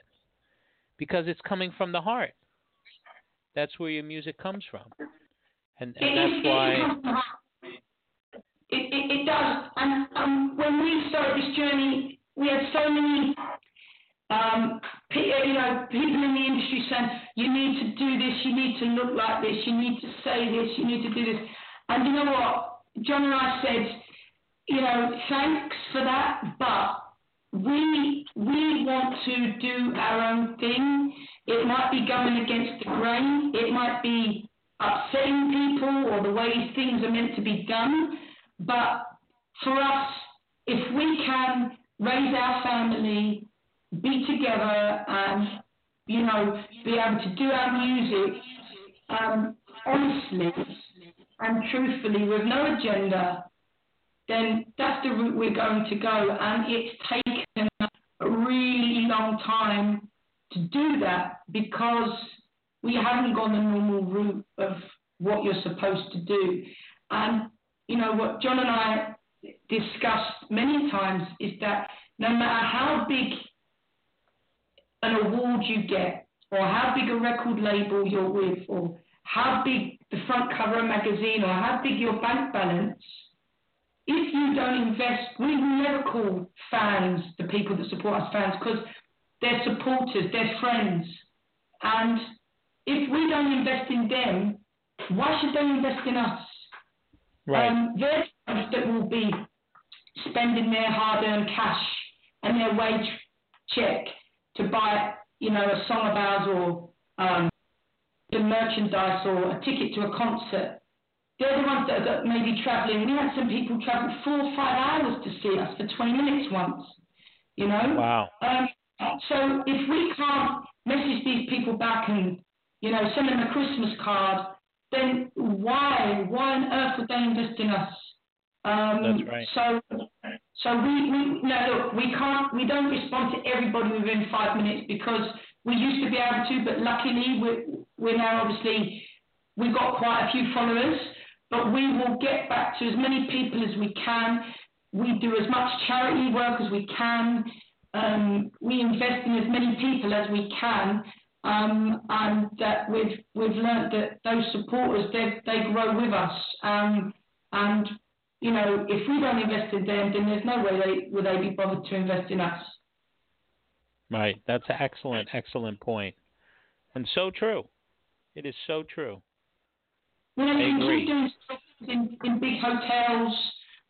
because it's coming from the heart. That's where your music comes from, and, and that's why. And um, when we started this journey, we had so many, um, you know, people in the industry saying, you need to do this, you need to look like this, you need to say this, you need to do this. And you know what? John and I said, you know, thanks for that, but we we want to do our own thing. It might be going against the grain. It might be upsetting people or the way things are meant to be done. But for us, if we can raise our family, be together, and you know, be able to do our music um, honestly and truthfully with no agenda, then that's the route we're going to go. And it's taken a really long time to do that because we haven't gone the normal route of what you're supposed to do. And, you know, what John and I discussed many times is that no matter how big an award you get, or how big a record label you're with, or how big the front cover of a magazine, or how big your bank balance, if you don't invest, we never call fans the people that support us fans because they're supporters, they're friends. And if we don't invest in them, why should they invest in us? Right. Um, they're the ones that will be spending their hard-earned cash and their wage check to buy, you know, a song of ours or um, the merchandise or a ticket to a concert. They're the ones that are maybe travelling. We had some people travel four or five hours to see us for 20 minutes once, you know? Wow. Um, so if we can't message these people back and, you know, send them a Christmas card, then why, why on earth would they invest in us? Um, That's right. So, so we, we, no, look, we can't, we don't respond to everybody within five minutes because we used to be able to, but luckily we're, we're now obviously, we've got quite a few followers, but we will get back to as many people as we can. We do as much charity work as we can. Um, we invest in as many people as we can. Um, and that we've we've learned that those supporters they they grow with us. Um, and you know if we don't invest in them, then there's no way they will they be bothered to invest in us. Right. That's an excellent, excellent point. And so true. It is so true. You know, I you agree. keep doing stuff in, in big hotels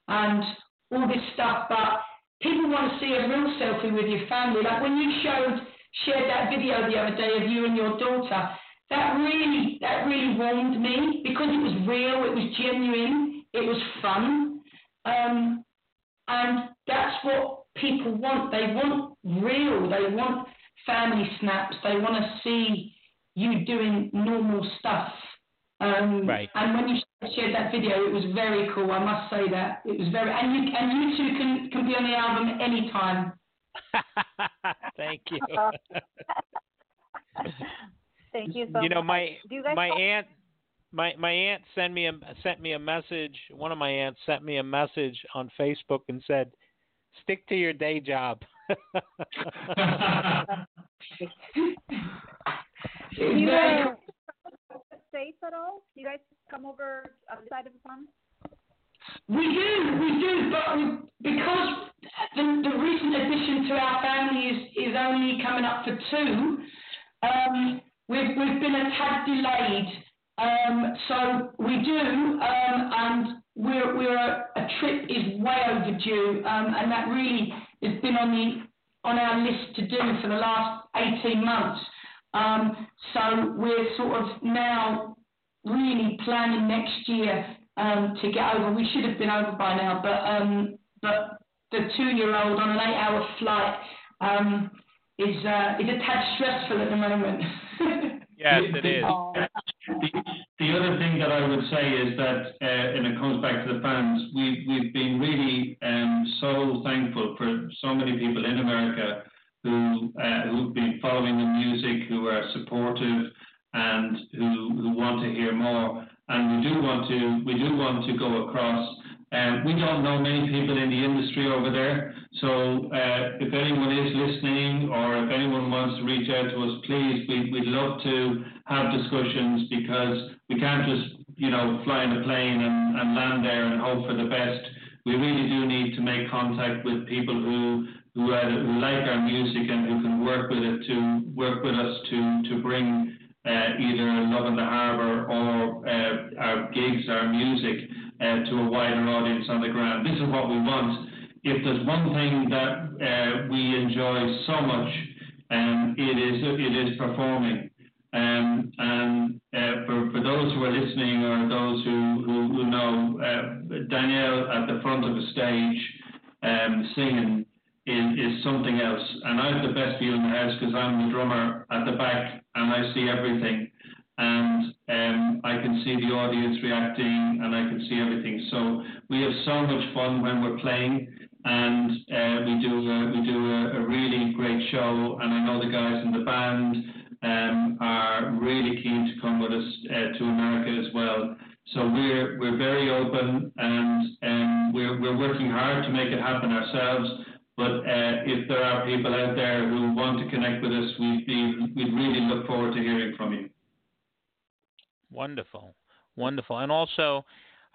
and all this stuff, but people want to see a real selfie with your family. Like when you showed shared that video the other day of you and your daughter, that really that really warmed me because it was real, it was genuine, it was fun, um, and that's what people want. They want real. They want family snaps. They want to see you doing normal stuff. Um, Right. And when you shared that video, it was very cool. I must say that it was very. And you and you two can can be on the album anytime. Thank you. Thank you so you know, much. my Do you guys my aunt my my aunt sent me a sent me a message. One of my aunts sent me a message on Facebook and said, "Stick to your day job." Do you guys states at all? Do you guys come over on the side of the pond? We do, we do, but we, because the, the recent addition to our family is, is only coming up for two, um, we've, we've been a tad delayed. Um, so we do, um, and we're, we're a, a trip is way overdue, um, and that really has been on the on our list to do for the last 18 months. Um, so we're sort of now really planning next year um, to get over. We should have been over by now, but um, but the two-year-old on an eight-hour flight is uh, is a tad stressful at the moment. yes, it is. The, the other thing that I would say is that, uh, and it comes back to the fans, we, we've been really um, so thankful for so many people in America who, uh, who've been following the music, who are supportive, and who, who want to hear more. And we do want to, we do want to go across. Um, we don't know many people in the industry over there, so uh, if anyone is listening or if anyone wants to reach out to us, please, we, we'd love to have discussions because we can't just, you know, fly in a plane and, and land there and hope for the best. We really do need to make contact with people who who, who like our music and who can work with it to work with us to to bring uh, either Love in the Harbour or uh, our gigs, our music uh, to a wider audience on the ground. This is what we want. If there's one thing that uh, we enjoy so much, um, it is it is performing. Um, and uh, for, for those who are listening or those who, who, who know, uh, Danielle at the front of the stage um, singing is, is something else. And I have the best view in the house because I'm the drummer at the back and I see everything. And um, I can see the audience reacting and I can see everything. So we have so much fun when we're playing and uh, we do a, we do a, a, really great show. And I know the guys in the band um, are really keen to come with us uh, to America as well. So we're we're very open and um, we're we're working hard to make it happen ourselves. But uh, if there are people out there who want to connect with us, we'd, be, we'd really look forward to hearing from you. Wonderful, wonderful, and also.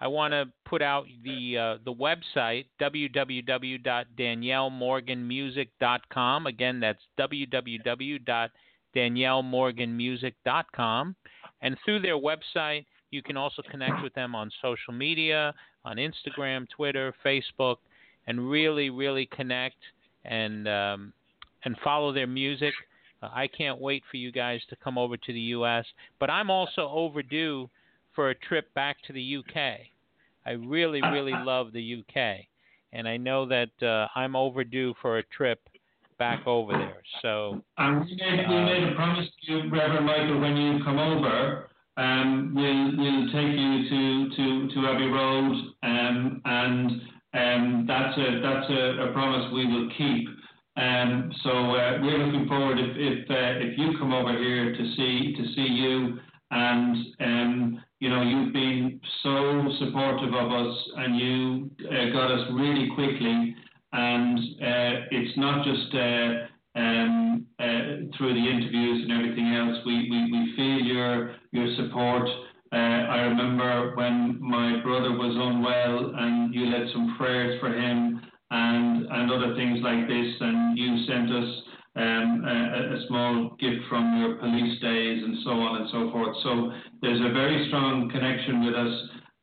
I want to put out the uh, the website www.daniellemorganmusic.com. Again, that's www.daniellemorganmusic.com. And through their website, you can also connect with them on social media, on Instagram, Twitter, Facebook, and really, really connect and um, and follow their music. Uh, I can't wait for you guys to come over to the U.S. But I'm also overdue for a trip back to the UK. I really, really love the UK, and I know that uh, I'm overdue for a trip back over there. So, and we made, we made a promise to you, Reverend Michael, when you come over. Um, we'll we'll take you to to to Abbey Road, um, and um, that's a that's a, a, promise we will keep. Um, so uh, we're looking forward if if, uh, if you come over here to see to see you, and um, you know you've been so supportive of us, and you uh, got us really quickly, and uh, it's not just. Uh, um, uh, through the interviews and everything else, we, we, we feel your your support I remember when my brother was unwell and you led some prayers for him and, and other things like this, and you sent us um, a, a, small gift from your police days and so on and so forth. So there's a very strong connection with us,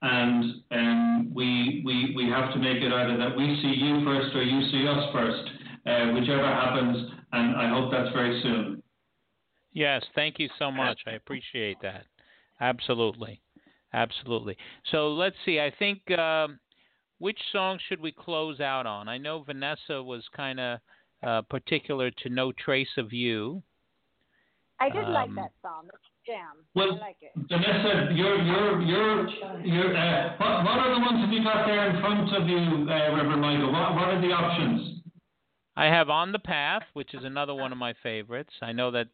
and um, we, we, we have to make it either that we see you first or you see us first, uh, whichever happens, and I hope that's very soon. Yes, thank you so much. I appreciate that. Absolutely, absolutely. So let's see. I think um, which song should we close out on? I know Vanessa was kind of uh, particular to "No Trace of You." I did um, like that song. Jam. Well, I like it. Vanessa, you're you're you're you're. Uh, what what are the ones that you got there in front of you, uh, Reverend Michael? What what are the options? I have "On the Path," which is another one of my favorites. I know that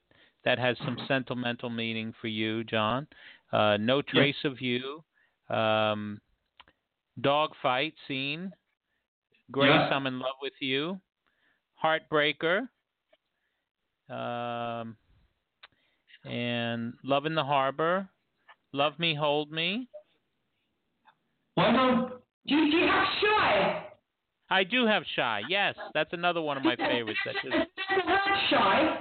that has some sentimental meaning for you, John. Uh, "No Trace of You." Um, Dogfight scene. Grace, yeah. I'm in love with you. Heartbreaker. Um, and Love in the Harbor. Love Me, Hold Me. Wonderful. Do you have Shy? I do have Shy. Yes, that's another one of my favorites. That just... Shy.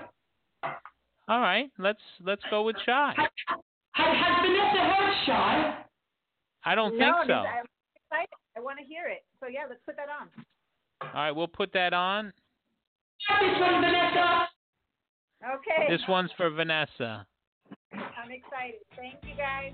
All right, let's let's go with Shy. Has, has Vanessa heard Shy? I don't no, think so excited. I want to hear it. So yeah, let's put that on. All right, we'll put that on. Okay. This one's for Vanessa. I'm excited. Thank you guys.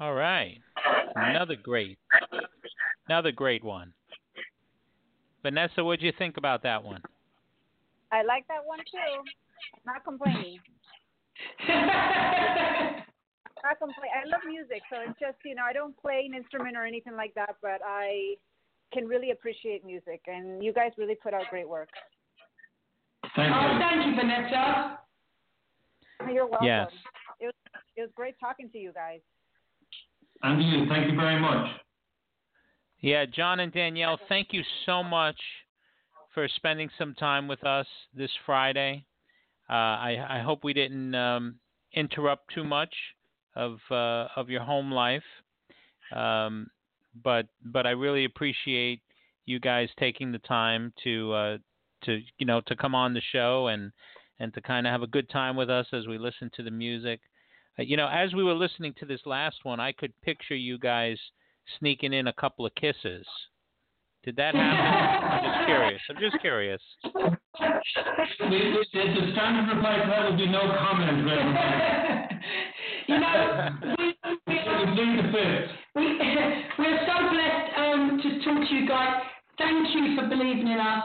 All right. Another great. Another great one. Vanessa, what do you think about that one? I like that one too. I'm not complaining. not complain. I love music, so it's just you know I don't play an instrument or anything like that, but I can really appreciate music, and you guys really put out great work. Thank you. Oh, thank you, Vanessa. You're welcome. Yes. It was, it was great talking to you guys. And you, thank you very much. Yeah, John and Danielle, thank you so much for spending some time with us this Friday. Uh, I, I hope we didn't um, interrupt too much of uh, of your home life, um, but but I really appreciate you guys taking the time to uh, to you know to come on the show and and to kind of have a good time with us as we listen to the music. Uh, you know, as we were listening to this last one, I could picture you guys sneaking in a couple of kisses. Did that happen? I'm just curious. I'm just curious. The, the standard reply to that would be no comment, you know, we, we, we, we're so blessed um, to talk to you guys. Thank you for believing in us.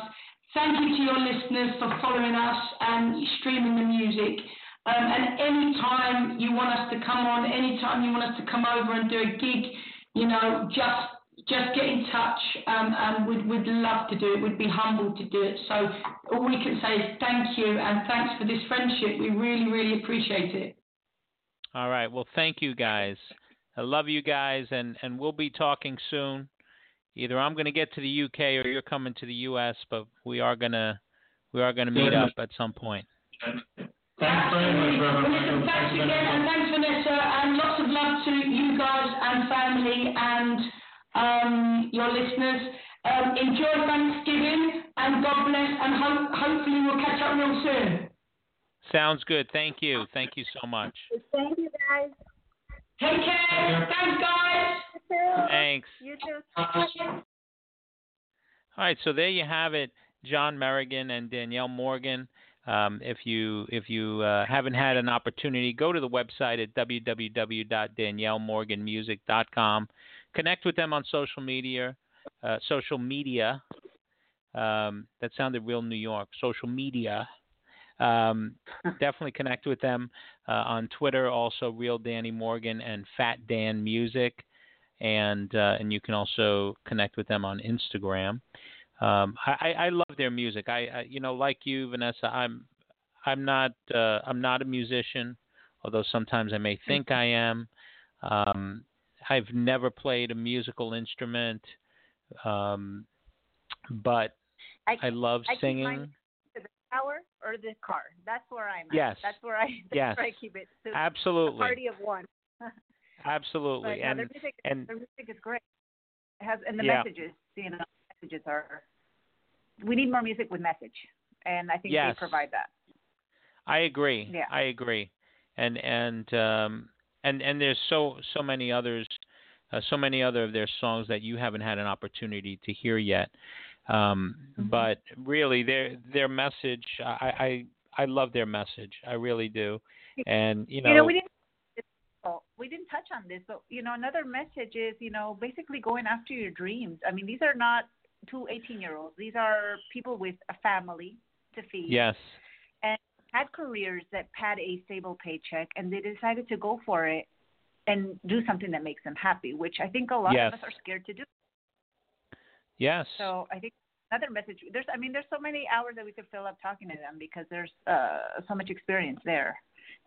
Thank you to your listeners for following us and streaming the music. Um, and anytime you want us to come on, anytime you want us to come over and do a gig, you know, just just get in touch, um, and we'd, we'd love to do it. We'd be humbled to do it. So all we can say is thank you and thanks for this friendship. We really, really appreciate it. All right. Well, thank you guys. I love you guys, and and we'll be talking soon. Either I'm going to get to the UK or you're coming to the US, but we are gonna we are gonna meet up at some point. Thanks very much, Reverend Well, thanks again, and thanks Vanessa, and lots of love to you guys and family and um, your listeners. Um, enjoy Thanksgiving and God bless, and ho- hopefully we'll catch up real soon. Sounds good. Thank you. Thank you so much. Thank you guys. Take care. Thanks, guys. You too. Thanks. You too. All right, so there you have it, John Merrigan and Danielle Morgan. Um, if you if you uh, haven't had an opportunity, go to the website at www.daniellemorganmusic.com. Connect with them on social media. Uh, social media. Um, that sounded real New York. Social media. Um, definitely connect with them uh, on Twitter. Also, Real Danny Morgan and Fat Dan Music and uh, and you can also connect with them on Instagram. Um, I, I love their music. I, I you know like you, Vanessa. I'm I'm not uh, I'm not a musician, although sometimes I may think I am. Um, I've never played a musical instrument, um, but I, I love I singing. the shower or the car. That's where I'm at. Yes. That's where I that's Yes. where I keep it. So Absolutely, party of one. absolutely, But yeah, and their music, and their music is great. It has and the Yeah. messages, you know, messages are. We need more music with message, and I think Yes. they provide that. I agree. Yeah. I agree. And and um and and there's so so many others, uh, so many other of their songs that you haven't had an opportunity to hear yet. Um, Mhm. But really, their their message, I, I I love their message. I really do. And you know, you know, we didn't we didn't touch on this, but you know, another message is, you know, basically going after your dreams. I mean, these are not two 18-year-olds. These are people with a family to feed. yes, And Had careers that had a stable paycheck, and they decided to go for it and do something that makes them happy, which I think a lot Yes. of us are scared to do. yes, So I think another message. There's, I mean, there's so many hours that we could fill up talking to them because there's uh, so much experience there,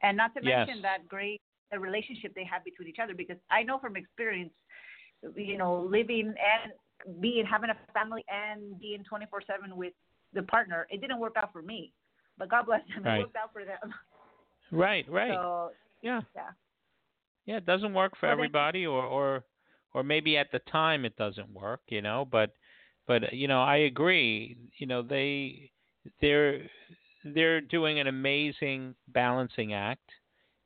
and not to Yes. mention that great the relationship they have between each other. Because I know from experience, you know, living and being having a family and being 24/7 with the partner, it didn't work out for me, but God bless them, Right. it worked out for them. right, right. So yeah, yeah, yeah. It doesn't work for Well, everybody, or or or maybe at the time it doesn't work. You know, but but you know, I agree. You know, they they're they're doing an amazing balancing act,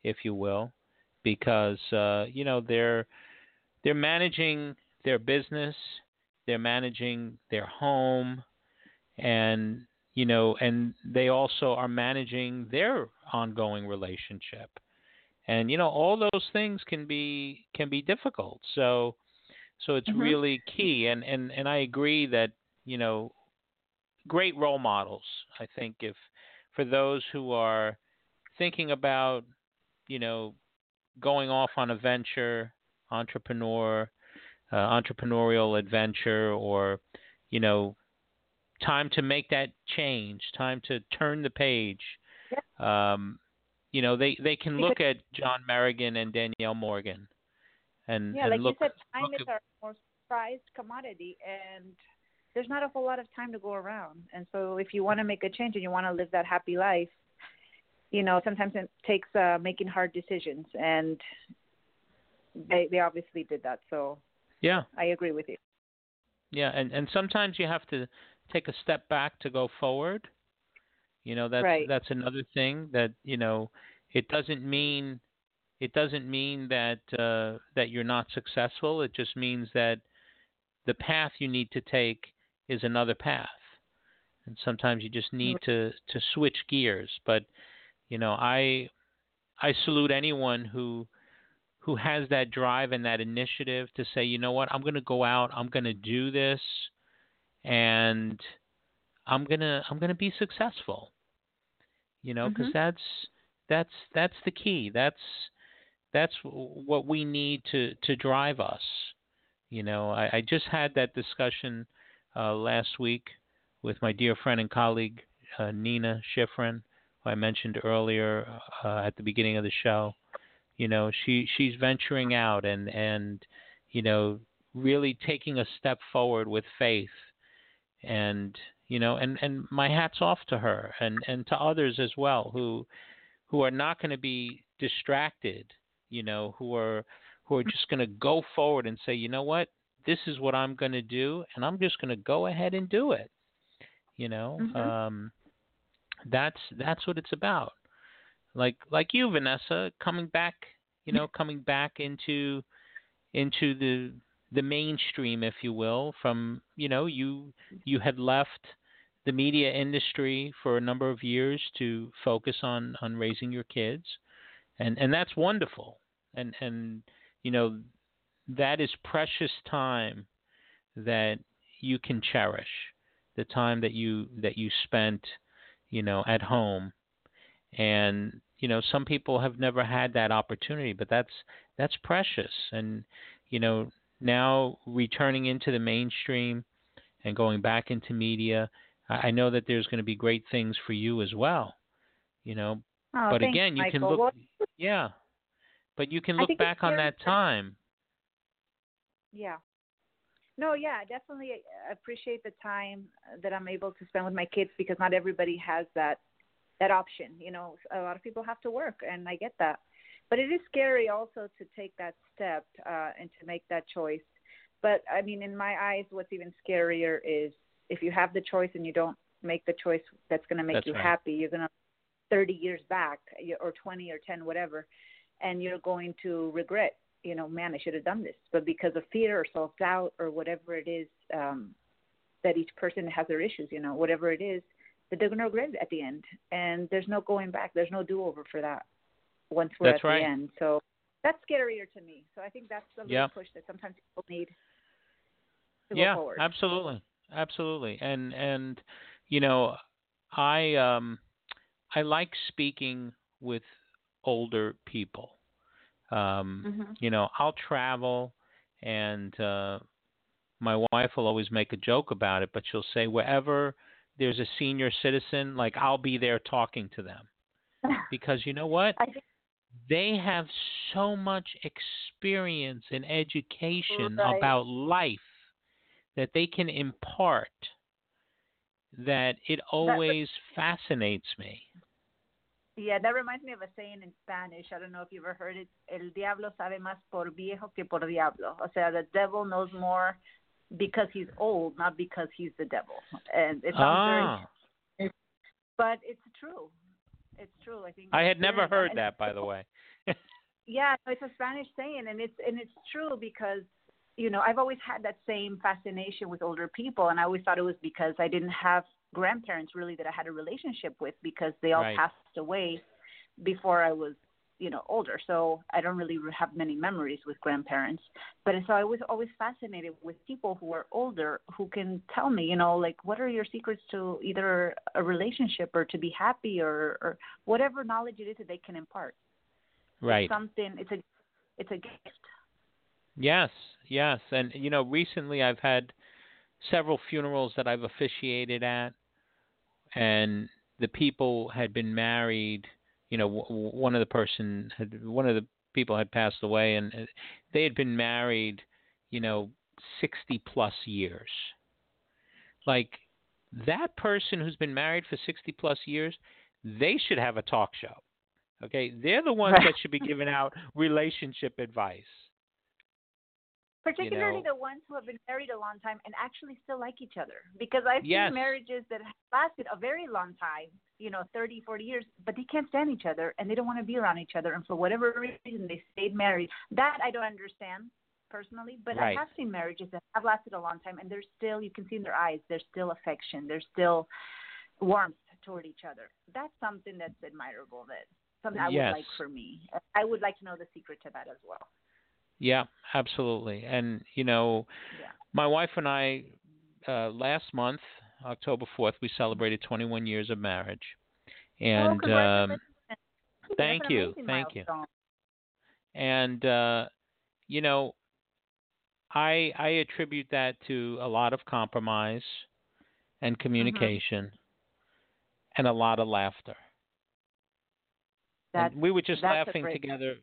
if you will, because uh, you know they're they're managing their business, they're managing their home, and you know, and they also are managing their ongoing relationship. And you know, all those things can be can be difficult. So so it's Mhm. really key and, and and I agree that, you know, great role models. I think if for those who are thinking about, you know, going off on a venture, entrepreneur, uh, entrepreneurial adventure, or you know, time to make that change, time to turn the page. Um, you know, they they can look at John Merrigan and Danielle Morgan, and Yeah, and like look. you said, time is our most prized commodity, and there's not a whole lot of time to go around. And so, if you want to make a change and you want to live that happy life, you know, sometimes it takes uh, making hard decisions, and they they obviously did that. So yeah, I agree with you. Yeah, and and sometimes you have to take a step back to go forward. You know, that's Right. that's another thing that, you know, it doesn't mean it doesn't mean that uh that you're not successful. It just means that the path you need to take is another path. And sometimes you just need to to switch gears, but you know, I I salute anyone who who has that drive and that initiative to say, you know what, I'm going to go out, I'm going to do this, and I'm gonna I'm gonna be successful. You know, because Mhm. that's that's that's the key. That's that's what we need to to drive us. You know, I, I just had that discussion uh, last week with my dear friend and colleague uh, Nina Schifrin, who I mentioned earlier uh, at the beginning of the show. You know, she she's venturing out and and you know really taking a step forward with faith. And you know and and my hats off to her and and to others as well who who are not going to be distracted you know who are who are just going to go forward and say you know what? This is what I'm going to do and I'm just going to go ahead and do it. You know Mhm. um that's that's what it's about like like you Vanessa coming back you know coming back into into the the mainstream if you will from you know you you had left the media industry for a number of years to focus on on raising your kids. And and that's wonderful. And and you know that is precious time that you can cherish the time that you that you spent you know at home and you know some people have never had that opportunity but that's that's precious. And you know now returning into the mainstream and going back into media i know that there's going to be great things for you as well you know Oh, but thanks, again you can look Well, yeah but you can look back on that time. Yeah. No, yeah, I definitely appreciate the time that I'm able to spend with my kids because not everybody has that that option. You know, a lot of people have to work, and I get that. But it is scary also to take that step uh, and to make that choice. But I mean, in my eyes, what's even scarier is if you have the choice and you don't make the choice that's going to make That's you right. happy. You're going to 30 years back, or 20 or 10, whatever, and you're going to regret you know, man, I should have done this. But because of fear or self doubt or whatever it is, um, that each person has their issues, you know, whatever it is, they're going to regret it at the end. And there's no going back. There's no do over for that once we're That's at right. the end. So that's scarier to me. So I think that's the little Yeah. push that sometimes people need to yeah absolutely absolutely and and you know i um i like speaking with older people um Mhm. you know i'll travel and uh my wife will always make a joke about it but she'll say wherever there's a senior citizen like i'll be there talking to them because you know what they have so much experience and education Right. about life that they can impart that it always fascinates me. Yeah, that reminds me of a saying in Spanish. I don't know if you've ever heard it. El diablo sabe más por viejo que por diablo. O sea, the devil knows more because he's old, not because he's the devil. And it sounds ah, very, but it's true. It's true. I think I had never heard and- that, by the way. Yeah, it's a Spanish saying, and it's and it's true because you know I've always had that same fascination with older people, and I always thought it was because I didn't have grandparents really that I had a relationship with because they all Right. passed away before I was you know older, so I don't really have many memories with grandparents. But so I was always fascinated with people who are older who can tell me, you know, like what are your secrets to either a relationship or to be happy or or whatever knowledge it is that they can impart. Right. It's something. It's a it's a gift. Yes, yes. And, you know, recently I've had several funerals that I've officiated at, and the people had been married. You know, w- one of the person had one of the people had passed away, and uh, they had been married, you know, sixty plus years. Like that person who's been married for sixty plus years, they should have a talk show. Okay, they're the ones that should be giving out relationship advice. Particularly know- the ones who have been married a long time and actually still like each other. Because I've Yes. seen marriages that have lasted a very long time, you know, 30, 40 years, but they can't stand each other and they don't want to be around each other. And for whatever reason, they stayed married. That I don't understand personally, but Right. I have seen marriages that have lasted a long time and there's still, you can see in their eyes, there's still affection, there's still warmth toward each other. That's something that's admirable, that something I Yes. would like for me. I would like to know the secret to that as well. Yeah, absolutely. And you know, Yeah. my wife and I uh, last month, October fourth, we celebrated 21 years of marriage, oh, and um, thank you, thank you. and uh, you know, I I attribute that to a lot of compromise and communication, and a lot of laughter. We were just laughing together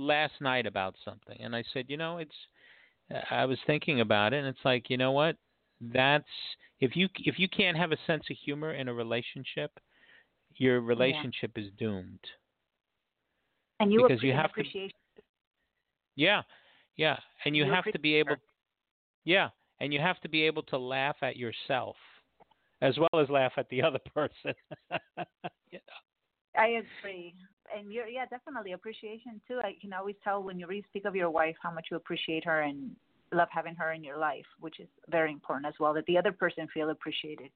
last night about something and i said you know it's uh, i was thinking about it and it's like you know what? That's if you if you can't have a sense of humor in a relationship your relationship is doomed. And you because you have to- yeah yeah and you You have to be able yeah and you have to be able to laugh at yourself as well as laugh at the other person. You know? I agree, and you're yeah definitely appreciation too. I can always tell when you really speak of your wife how much you appreciate her and love having her in your life, which is very important as well. That the other person feel appreciated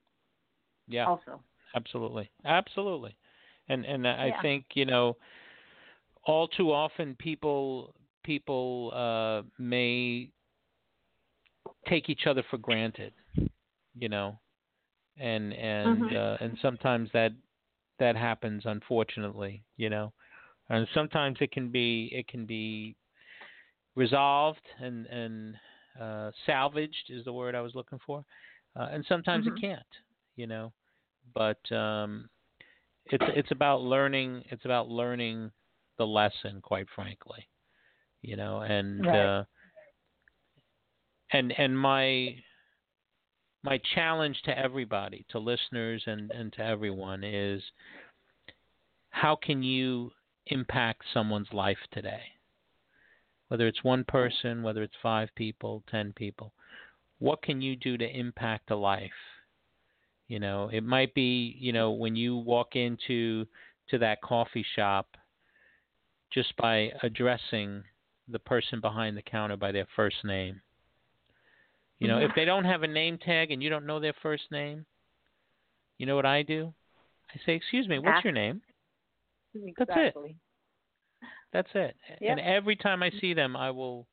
yeah also. Absolutely, absolutely, and and I Yeah. think you know, all too often people people uh, may take each other for granted, you know, and and Mhm. uh, and sometimes that that happens unfortunately, you know, and sometimes it can be it can be resolved and and uh, salvaged is the word I was looking for, uh, and sometimes Mhm. it can't, you know but um, it's it's about learning. It's about learning the lesson, quite frankly, you know. And Right. uh, and and my my challenge to everybody, to listeners and and to everyone, is how can you impact someone's life today? Whether it's one person, whether it's five people, ten people, what can you do to impact a life? You know, it might be, you know, when you walk into to that coffee shop just by addressing the person behind the counter by their first name. You know, Mhm. if they don't have a name tag and you don't know their first name, you know what I do? I say, "Excuse me, what's your name?" That's it. That's it. Yep. And every time I see them, I will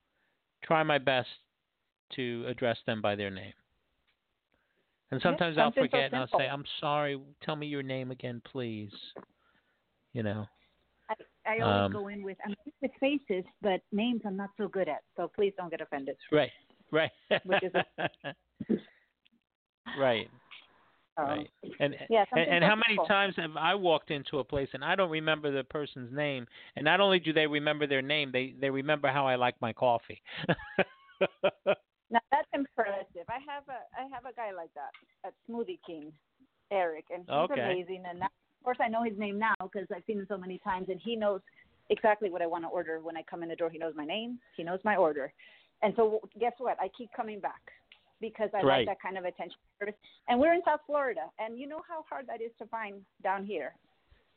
try my best to address them by their name. And Yeah, sometimes I'll something so forget and I'll say, "I'm sorry. Tell me your name again, please." You know. I, I always Um, go in with I'm good with faces, but names I'm not so good at. So please don't get offended. Right. Right. Which is right. Um, Right. And Yeah, and, and how many times have I walked into a place and I don't remember the person's name, and not only do they remember their name, they they remember how I like my coffee. Now that's impressive. I have a I have a guy like that at Smoothie King, Eric, and he's Okay. amazing. And now, of course, I know his name now because I've seen him so many times, and he knows exactly what I want to order when I come in the door. He knows my name. He knows my order, and so guess what? I keep coming back because I Right. like that kind of attention service. And we're in South Florida, and you know how hard that is to find down here.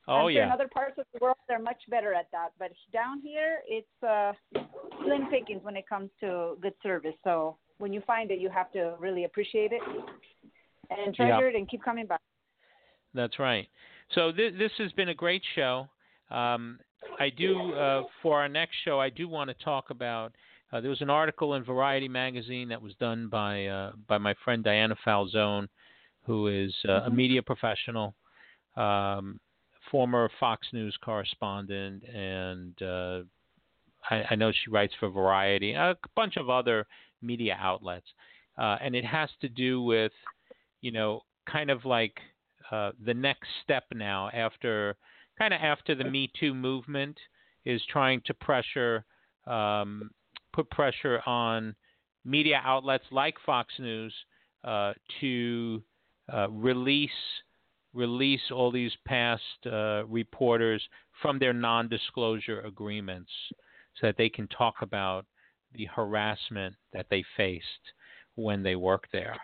oh yeah. in other parts of the world they're much better at that, but down here it's uh, slim pickings when it comes to good service. So when you find it, you have to really appreciate it and treasure it and keep coming back. That's right. So th- this has been a great show. Um, I do uh, for our next show. I do want to talk about. Uh, there was an article in Variety magazine that was done by uh, by my friend Diana Falzone, who is uh, a Mhm. media professional, um, former Fox News correspondent, and uh, I, I know she writes for Variety, a bunch of other media outlets, uh, and it has to do with, you know, kind of like uh, the next step now after, kind of after the Me Too movement is trying to pressure, um, put pressure on media outlets like Fox News uh, to uh, release release all these past uh, reporters from their non-disclosure agreements so that they can talk about the harassment that they faced when they worked there.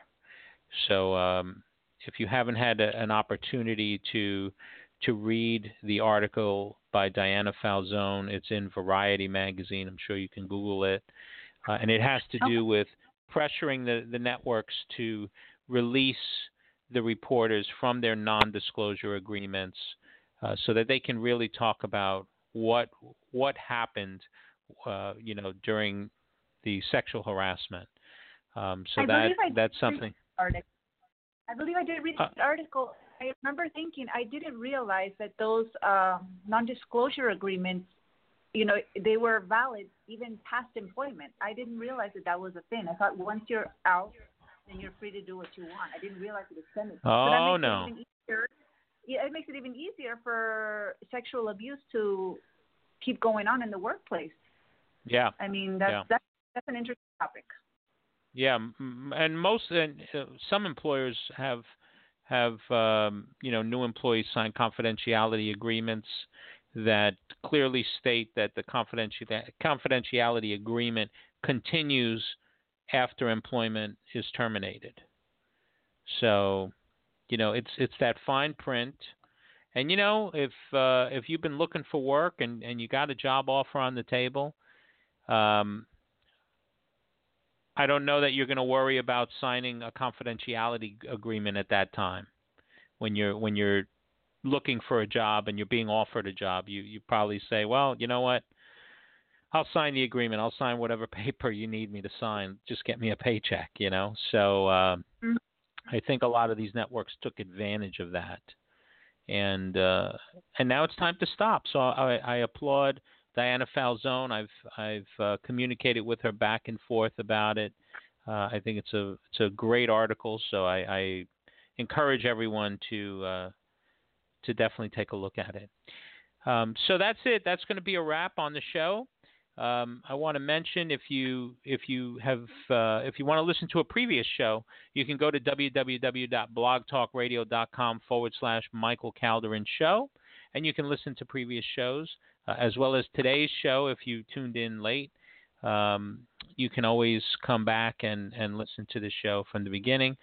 So um, if you haven't had a, an opportunity to to read the article by Diana Falzone, it's in Variety magazine. I'm sure you can Google it, uh, and it has to do with pressuring the, the networks to release the reporters from their non-disclosure agreements, uh, so that they can really talk about what what happened, uh, you know, during the sexual harassment. Um, so I that that's something. article. I believe I did read Uh, the article. I remember thinking I didn't realize that those um, non-disclosure agreements, you know, they were valid even past employment. I didn't realize that that was a thing. I thought once you're out, then you're free to do what you want. I didn't realize it extended. Oh, no. It. Yeah, it makes it even easier for sexual abuse to keep going on in the workplace. Yeah. I mean, that's Yeah. that's that's an interesting topic. Yeah, and most and uh, some employers have have um, you know new employees sign confidentiality agreements that clearly state that the confidential confidentiality agreement continues after employment is terminated. So, you know, it's it's that fine print. And you know, if uh, if you've been looking for work and, and you got a job offer on the table, um, I don't know that you're going to worry about signing a confidentiality agreement at that time. When you're when you're looking for a job and you're being offered a job, you you probably say, "Well, you know what? I'll sign the agreement. I'll sign whatever paper you need me to sign. Just get me a paycheck." You know. So um, Mhm. I think a lot of these networks took advantage of that, and uh, and now it's time to stop. So I, I applaud Diana Falzone. I've I've uh, communicated with her back and forth about it. Uh, I think it's a it's a great article. So I, I encourage everyone to uh, to definitely take a look at it. Um, so that's it. That's going to be a wrap on the show. Um, I want to mention if you if you have uh, if you want to listen to a previous show, you can go to www.blogtalkradio.com forward slash Michael Calderin Show, and you can listen to previous shows uh, as well as today's show. If you tuned in late, um, you can always come back and, and listen to the show from the beginning.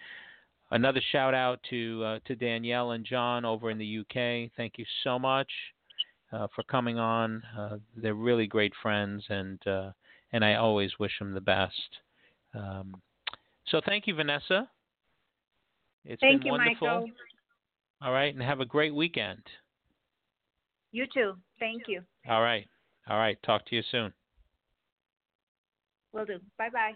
Another shout out to uh, to Danielle and John over in the UK. Thank you so much uh, for coming on. Uh, they're really great friends, and uh, and I always wish them the best. Um, so thank you, Vanessa. It's Thank been you, wonderful. Michael. All right, and have a great weekend. You too. Thank you. All right. All right. Talk to you soon. Will do. Bye bye.